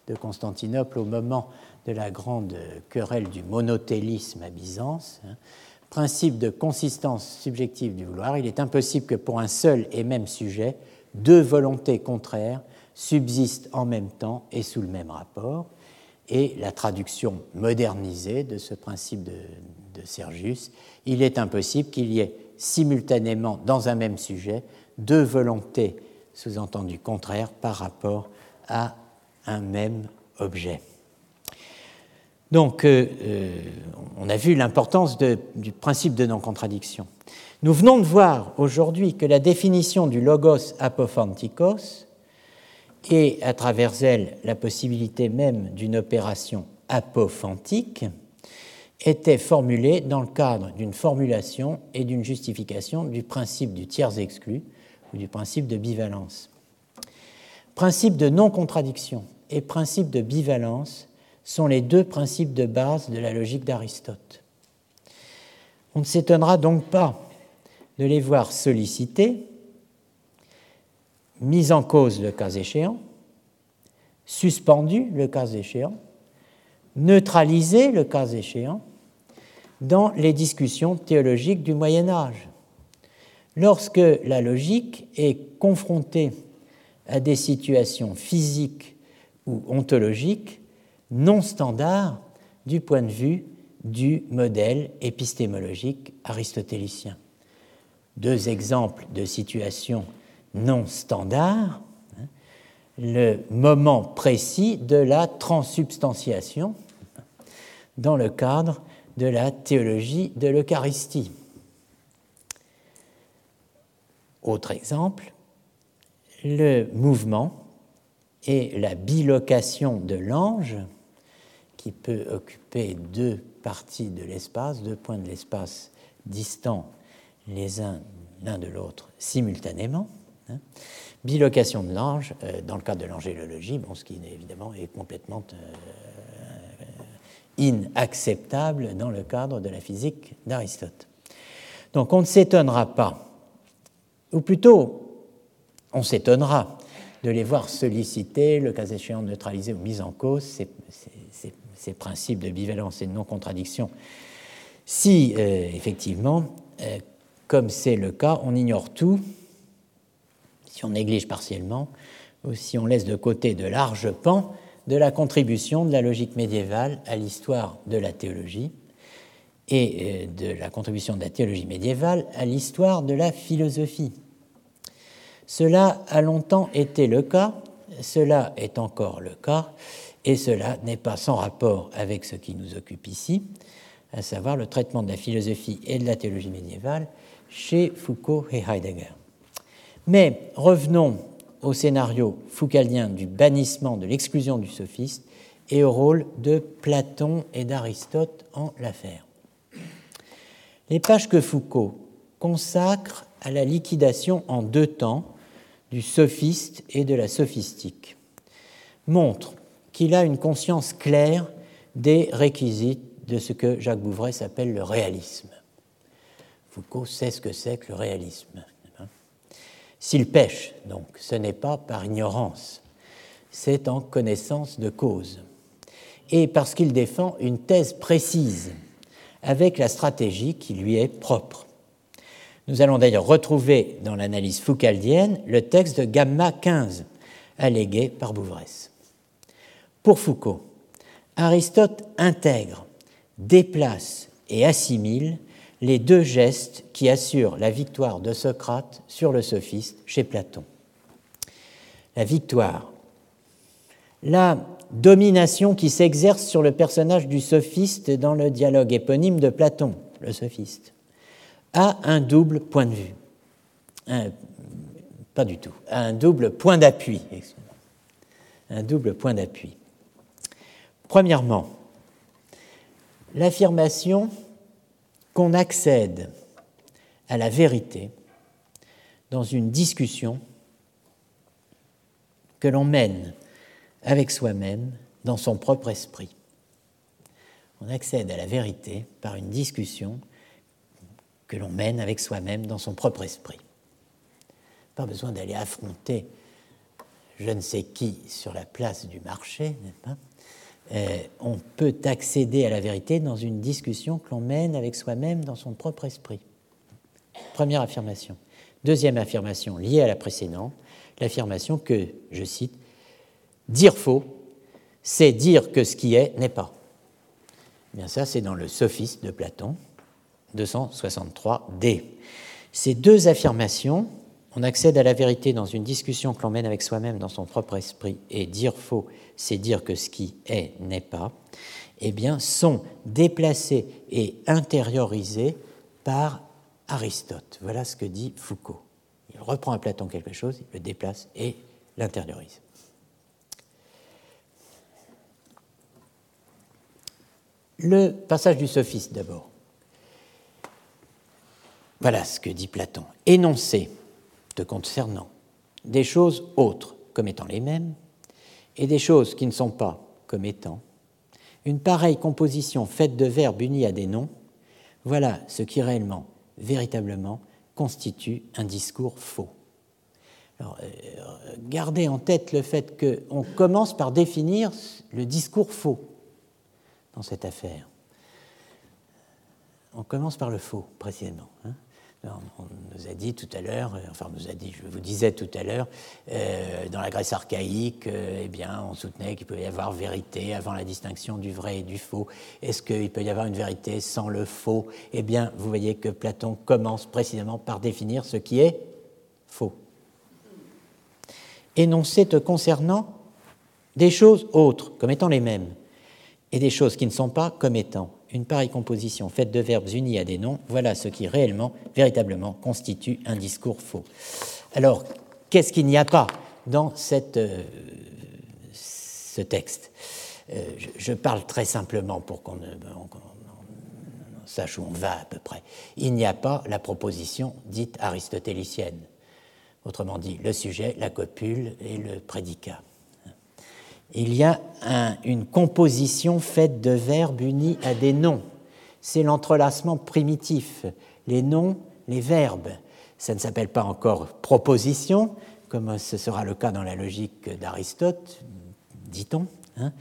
de Constantinople au moment de la grande querelle du monothélisme à Byzance. Hein. Principe de consistance subjective du vouloir, il est impossible que pour un seul et même sujet, deux volontés contraires subsistent en même temps et sous le même rapport. Et la traduction modernisée de ce principe de, de Sergius il est impossible qu'il y ait simultanément dans un même sujet deux volontés sous-entendues contraires par rapport à un même objet. Donc, euh, euh, on a vu l'importance du principe de non-contradiction. Nous venons de voir aujourd'hui que la définition du logos apophantikos et à travers elle la possibilité même d'une opération apophantique était formulée dans le cadre d'une formulation et d'une justification du principe du tiers exclu ou du principe de bivalence. Principe de non-contradiction et principe de bivalence sont les deux principes de base de la logique d'Aristote. On ne s'étonnera donc pas de les voir sollicités, mis en cause le cas échéant, suspendus le cas échéant, neutralisés le cas échéant, dans les discussions théologiques du Moyen Âge. Lorsque la logique est confrontée à des situations physiques ou ontologiques non standards du point de vue du modèle épistémologique aristotélicien. Deux exemples de situations non standards, hein, le moment précis de la transsubstantiation dans le cadre de la théologie de l'Eucharistie. Autre exemple, le mouvement et la bilocation de l'ange, qui peut occuper deux parties de l'espace, deux points de l'espace distants les uns l'un de l'autre simultanément. Hein. Bilocation de l'ange, euh, dans le cadre de l'angélologie, bon, ce qui évidemment est complètement euh, inacceptable dans le cadre de la physique d'Aristote. Donc on ne s'étonnera pas, ou plutôt on s'étonnera de les voir solliciter, le cas échéant neutraliser ou mis en cause ces, principes de bivalence et de non-contradiction, si euh, effectivement, euh, comme c'est le cas, on ignore tout, si on néglige partiellement, ou si on laisse de côté de larges pans de la contribution de la logique médiévale à l'histoire de la théologie et euh, de la contribution de la théologie médiévale à l'histoire de la philosophie. Cela a longtemps été le cas, cela est encore le cas, et cela n'est pas sans rapport avec ce qui nous occupe ici, à savoir le traitement de la philosophie et de la théologie médiévale chez Foucault et Heidegger. Mais revenons au scénario foucaldien du bannissement, de l'exclusion du sophiste et au rôle de Platon et d'Aristote en l'affaire. Les pages que Foucault consacre à la liquidation en deux temps du sophiste et de la sophistique montrent qu'il a une conscience claire des réquisites de ce que Jacques Bouvray s'appelle le réalisme. Foucault sait ce que c'est que le réalisme. S'il pêche, donc, ce n'est pas par ignorance, c'est en connaissance de cause. Et parce qu'il défend une thèse précise, avec la stratégie qui lui est propre. Nous allons d'ailleurs retrouver dans l'analyse foucaldienne le texte de Gamma 15, allégué par Bouvresse. Pour Foucault, Aristote intègre, déplace et assimile les deux gestes qui assurent la victoire de Socrate sur le sophiste chez Platon. La victoire, la domination qui s'exerce sur le personnage du sophiste dans le dialogue éponyme de Platon, le sophiste, a un double point de vue. pas du tout, un double point d'appui. Un double point d'appui. Premièrement, l'affirmation qu'on accède à la vérité dans une discussion que l'on mène avec soi-même dans son propre esprit. On accède à la vérité par une discussion que l'on mène avec soi-même dans son propre esprit. Pas besoin d'aller affronter je ne sais qui sur la place du marché, n'est-ce pas? On peut accéder à la vérité dans une discussion que l'on mène avec soi-même dans son propre esprit. Première affirmation. Deuxième affirmation liée à la précédente, l'affirmation que, je cite, dire faux, c'est dire que ce qui est n'est pas. Eh bien ça, c'est dans le Sophiste de Platon, 263d. Ces deux affirmations on accède à la vérité dans une discussion que l'on mène avec soi-même dans son propre esprit, et dire faux, c'est dire que ce qui est n'est pas, eh bien, sont déplacés et intériorisés par Aristote. Voilà ce que dit Foucault. Il reprend à Platon quelque chose, il le déplace et l'intériorise. Le passage du sophiste d'abord. Voilà ce que dit Platon. Énoncer te concernant des choses autres comme étant les mêmes et des choses qui ne sont pas comme étant une pareille composition faite de verbes unis à des noms, voilà ce qui réellement, véritablement, constitue un discours faux. Alors, euh, gardez en tête le fait qu'on commence par définir le discours faux dans cette affaire. On commence par le faux, précisément. Hein on nous a dit tout à l'heure, euh, enfin nous a dit, je vous disais tout à l'heure, euh, dans la Grèce archaïque, euh, eh bien, on soutenait qu'il pouvait y avoir vérité avant la distinction du vrai et du faux. Est-ce qu'il peut y avoir une vérité sans le faux? Eh bien, vous voyez que Platon commence précisément par définir ce qui est faux. Énoncer te concernant des choses autres comme étant les mêmes et des choses qui ne sont pas comme étant une pareille composition faite de verbes unis à des noms, voilà ce qui réellement, véritablement constitue un discours faux. Alors, qu'est-ce qu'il n'y a pas dans cette, euh, ce texte? Euh, je, parle très simplement pour qu'on sache où on va à peu près. Il n'y a pas la proposition dite aristotélicienne. Autrement dit, le sujet, la copule et le prédicat il y a une composition faite de verbes unis à des noms. C'est l'entrelacement primitif, les noms, les verbes. Ça ne s'appelle pas encore proposition, comme ce sera le cas dans la logique d'Aristote, dit-on. Hein.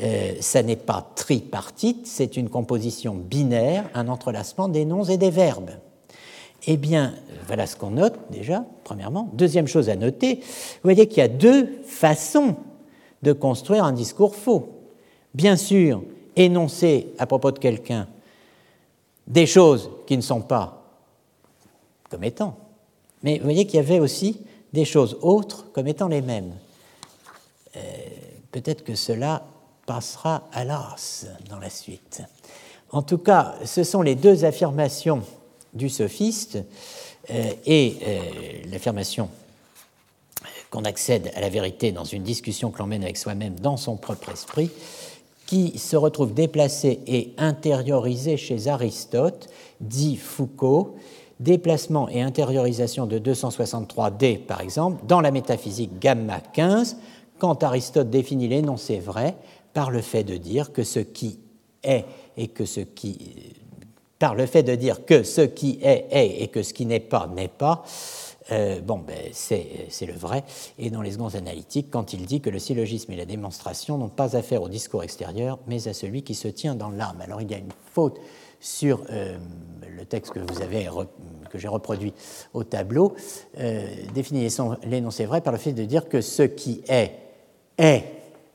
Euh, ça n'est pas tripartite, c'est une composition binaire, un entrelacement des noms et des verbes. Eh bien, voilà ce qu'on note déjà, premièrement. Deuxième chose à noter, vous voyez qu'il y a deux façons de construire un discours faux. Bien sûr, énoncer à propos de quelqu'un des choses qui ne sont pas comme étant, mais vous voyez qu'il y avait aussi des choses autres comme étant les mêmes. Euh, peut-être que cela passera à l'as dans la suite. En tout cas, ce sont les deux affirmations du sophiste euh, et euh, l'affirmation qu'on accède à la vérité dans une discussion que l'on mène avec soi-même dans son propre esprit, qui se retrouve déplacé et intériorisé chez Aristote, dit Foucault, déplacement et intériorisation de 263D par exemple, dans la métaphysique gamma 15, quand Aristote définit l'énoncé vrai par le fait de dire que ce qui est et que ce qui par le fait de dire que ce qui est est et que ce qui n'est pas n'est pas, euh, bon, ben, c'est le vrai. Et dans les secondes analytiques, quand il dit que le syllogisme et la démonstration n'ont pas affaire au discours extérieur, mais à celui qui se tient dans l'âme. Alors il y a une faute sur euh, le texte que vous avez que j'ai reproduit au tableau, euh, définit l'énoncé vrai par le fait de dire que ce qui est est.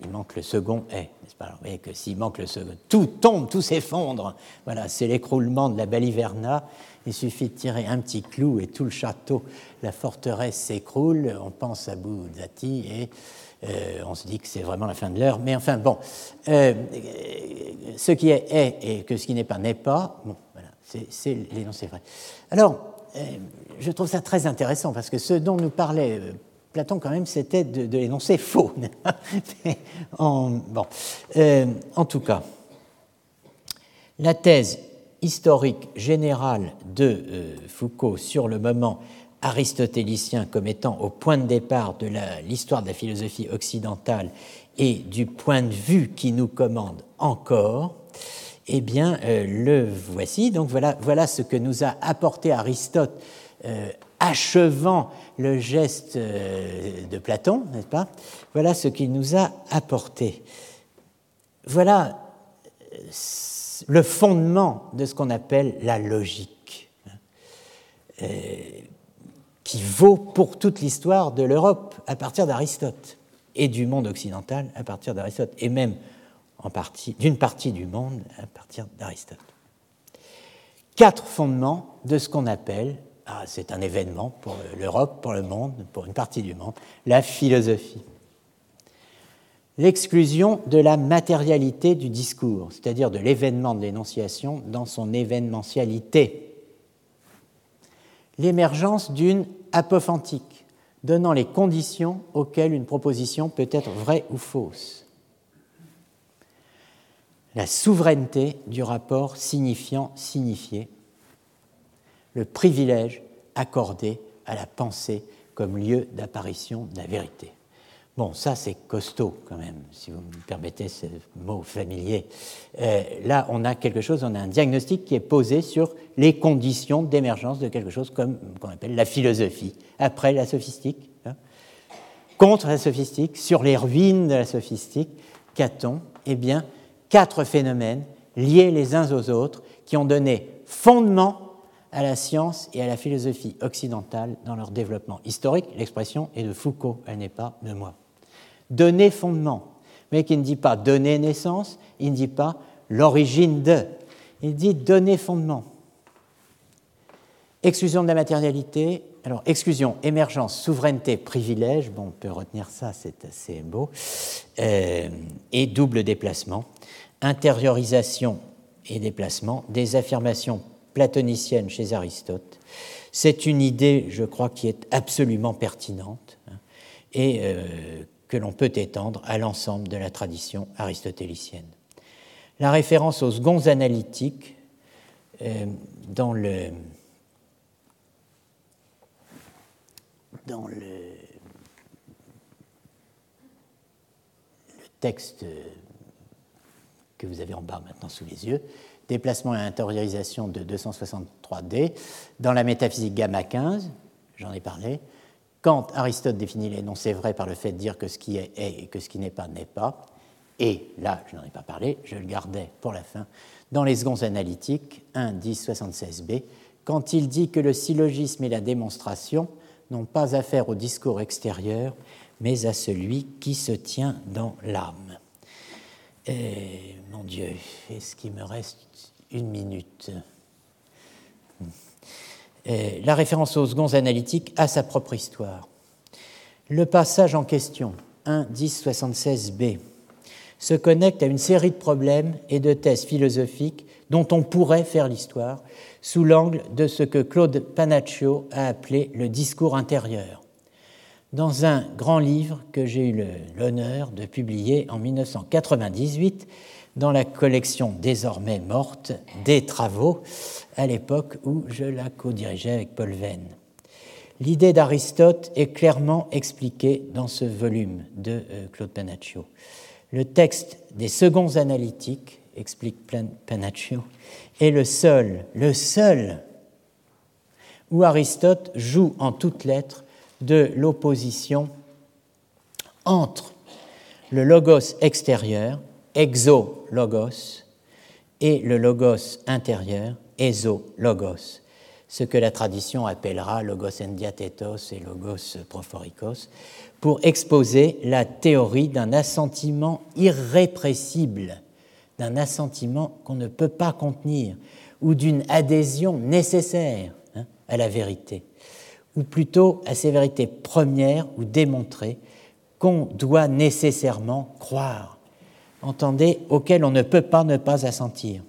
Il manque le second est, n'est-ce pas? Vous voyez que s'il manque le second, tout tombe, tout s'effondre. Voilà, c'est l'écroulement de la baliverna il suffit de tirer un petit clou et tout le château, la forteresse s'écroule. On pense à Boudzati et euh, on se dit que c'est vraiment la fin de l'heure. Mais enfin, bon, euh, ce qui est est et que ce qui n'est pas n'est pas, bon, voilà, c'est l'énoncé vrai. Alors, euh, je trouve ça très intéressant parce que ce dont nous parlait Platon, quand même, c'était de, l'énoncé faux. bon, en tout cas, la thèse historique général de euh, Foucault sur le moment aristotélicien comme étant au point de départ de l'histoire de la philosophie occidentale et du point de vue qui nous commande encore, eh bien, euh, le voici. Donc voilà, ce que nous a apporté Aristote, euh, achevant le geste de Platon, n'est-ce pas? Voilà ce qu'il nous a apporté. Voilà le fondement de ce qu'on appelle la logique, euh, qui vaut pour toute l'histoire de l'Europe à partir d'Aristote et du monde occidental à partir d'Aristote, et même d'une partie du monde à partir d'Aristote. Quatre fondements de ce qu'on appelle ah, c'est un événement pour l'Europe, pour le monde, pour une partie du monde, la philosophie. L'exclusion de la matérialité du discours, c'est-à-dire de l'événement de l'énonciation dans son événementialité. L'émergence d'une apophantique, donnant les conditions auxquelles une proposition peut être vraie ou fausse. La souveraineté du rapport signifiant-signifié le privilège accordé à la pensée comme lieu d'apparition de la vérité. Bon, ça c'est costaud quand même, si vous me permettez ce mot familier. Euh, là, on a quelque chose, on a un diagnostic qui est posé sur les conditions d'émergence de quelque chose comme qu'on appelle la philosophie, après la sophistique, hein. contre la sophistique, sur les ruines de la sophistique. Qu'a-t-on? Eh bien, quatre phénomènes liés les uns aux autres qui ont donné fondement à la science et à la philosophie occidentale dans leur développement historique. L'expression est de Foucault, elle n'est pas de moi. Donner fondement, mais qui ne dit pas donner naissance, il ne dit pas l'origine de, il dit donner fondement. Exclusion de la matérialité, alors exclusion, émergence, souveraineté, privilège, bon, on peut retenir ça, c'est assez beau, euh, et double déplacement, intériorisation et déplacement, des affirmations platonicienne chez Aristote. C'est une idée, je crois, qui est absolument pertinente. Et euh, que l'on peut étendre à l'ensemble de la tradition aristotélicienne. La référence aux seconds analytiques euh, dans le dans le, texte que vous avez en bas maintenant sous les yeux, déplacement et intériorisation de 263D, dans la métaphysique gamma 15, j'en ai parlé, quand Aristote définit l'énoncé vrai par le fait de dire que ce qui est est et que ce qui n'est pas n'est pas, et là, je n'en ai pas parlé, je le gardais pour la fin, dans les secondes analytiques 1, 10, 76b, quand il dit que le syllogisme et la démonstration n'ont pas affaire au discours extérieur, mais à celui qui se tient dans l'âme. Mon Dieu, est-ce qu'il me reste une minute? La référence aux seconds analytiques a sa propre histoire. Le passage en question, 1.10.76b, se connecte à une série de problèmes et de thèses philosophiques dont on pourrait faire l'histoire sous l'angle de ce que Claude Panaccio a appelé le discours intérieur dans un grand livre que j'ai eu l'honneur de publier en 1998 dans la collection désormais morte des travaux, à l'époque où je la co-dirigeais avec Paul Venn. L'idée d'Aristote est clairement expliquée dans ce volume de euh, Claude Panaccio. Le texte des seconds analytiques, explique Panaccio, est le seul, le seul où Aristote joue en toutes lettres de l'opposition entre le logos extérieur, exo-logos, et le logos intérieur, eso-logos, ce que la tradition appellera logos endiathetos et logos prophorikos, pour exposer la théorie d'un assentiment irrépressible, d'un assentiment qu'on ne peut pas contenir, ou d'une adhésion nécessaire hein, à la vérité. Ou plutôt à ces vérités premières ou démontrées qu'on doit nécessairement croire, entendez, auxquelles on ne peut pas ne pas assentir.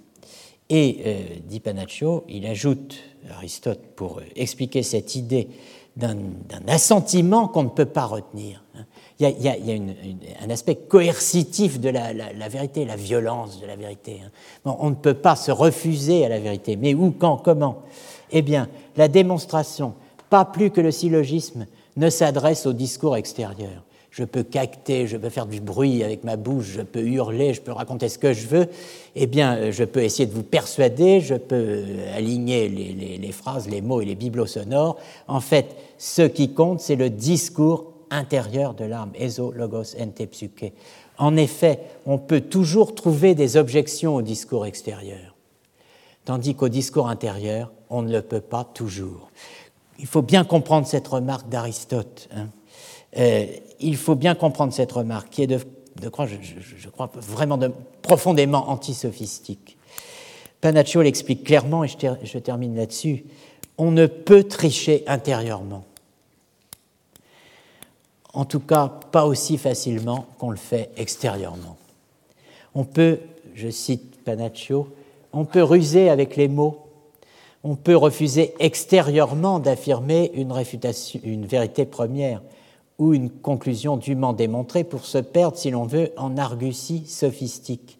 Et, euh, dit Panaccio, il ajoute, Aristote, pour euh, expliquer cette idée d'un assentiment qu'on ne peut pas retenir. Hein. Il y a, un aspect coercitif de la, vérité, la violence de la vérité. Hein. on ne peut pas se refuser à la vérité, mais où, quand, comment? Eh bien, la démonstration pas plus que le syllogisme ne s'adresse au discours extérieur. Je peux cacter, je peux faire du bruit avec ma bouche, je peux hurler, je peux raconter ce que je veux. Eh bien, je peux essayer de vous persuader, je peux aligner les, phrases, les mots et les bibelots sonores. En fait, ce qui compte, c'est le discours intérieur de l'âme, eso, logos, ente. En effet, on peut toujours trouver des objections au discours extérieur, tandis qu'au discours intérieur, on ne le peut pas toujours il faut bien comprendre cette remarque d'Aristote. Hein. Euh, il faut bien comprendre cette remarque qui est, de, de je, crois, vraiment profondément antisophistique. Panaccio l'explique clairement, et je, termine là-dessus, On ne peut tricher intérieurement. En tout cas, pas aussi facilement qu'on le fait extérieurement. On peut, je cite Panaccio, on peut ruser avec les mots, on peut refuser extérieurement d'affirmer une vérité première ou une conclusion dûment démontrée pour se perdre, si l'on veut, en argutie sophistique.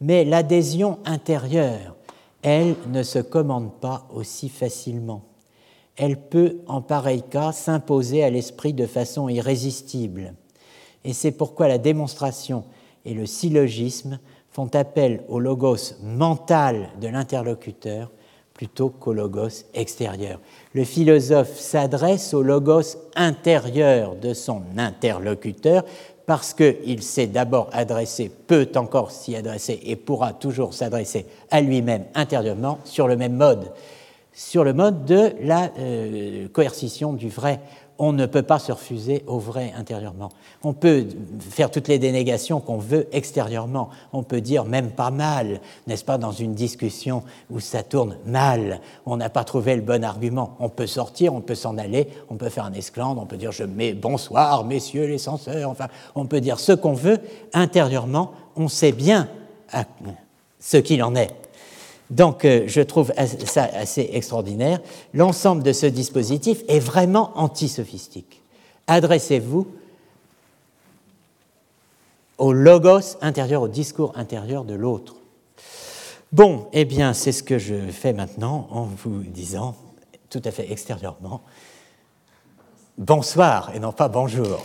Mais l'adhésion intérieure, elle, ne se commande pas aussi facilement. Elle peut, en pareil cas, s'imposer à l'esprit de façon irrésistible. Et c'est pourquoi la démonstration et le syllogisme font appel au logos mental de l'interlocuteur plutôt qu'au logos extérieur. Le philosophe s'adresse au logos intérieur de son interlocuteur parce qu'il s'est d'abord adressé, peut encore s'y adresser et pourra toujours s'adresser à lui-même intérieurement sur le même mode, sur le mode de la euh, coercition du vrai on ne peut pas se refuser au vrai intérieurement. On peut faire toutes les dénégations qu'on veut extérieurement. On peut dire même pas mal, n'est-ce pas, dans une discussion où ça tourne mal, on n'a pas trouvé le bon argument. On peut sortir, on peut s'en aller, on peut faire un esclandre, on peut dire je mets bonsoir, messieurs les censeurs, enfin, on peut dire ce qu'on veut. Intérieurement, on sait bien ce qu'il en est. Donc, euh, je trouve ça assez extraordinaire. L'ensemble de ce dispositif est vraiment antisophistique. Adressez-vous au logos intérieur, au discours intérieur de l'autre. Bon, eh bien, c'est ce que je fais maintenant en vous disant, tout à fait extérieurement, bonsoir et non pas bonjour.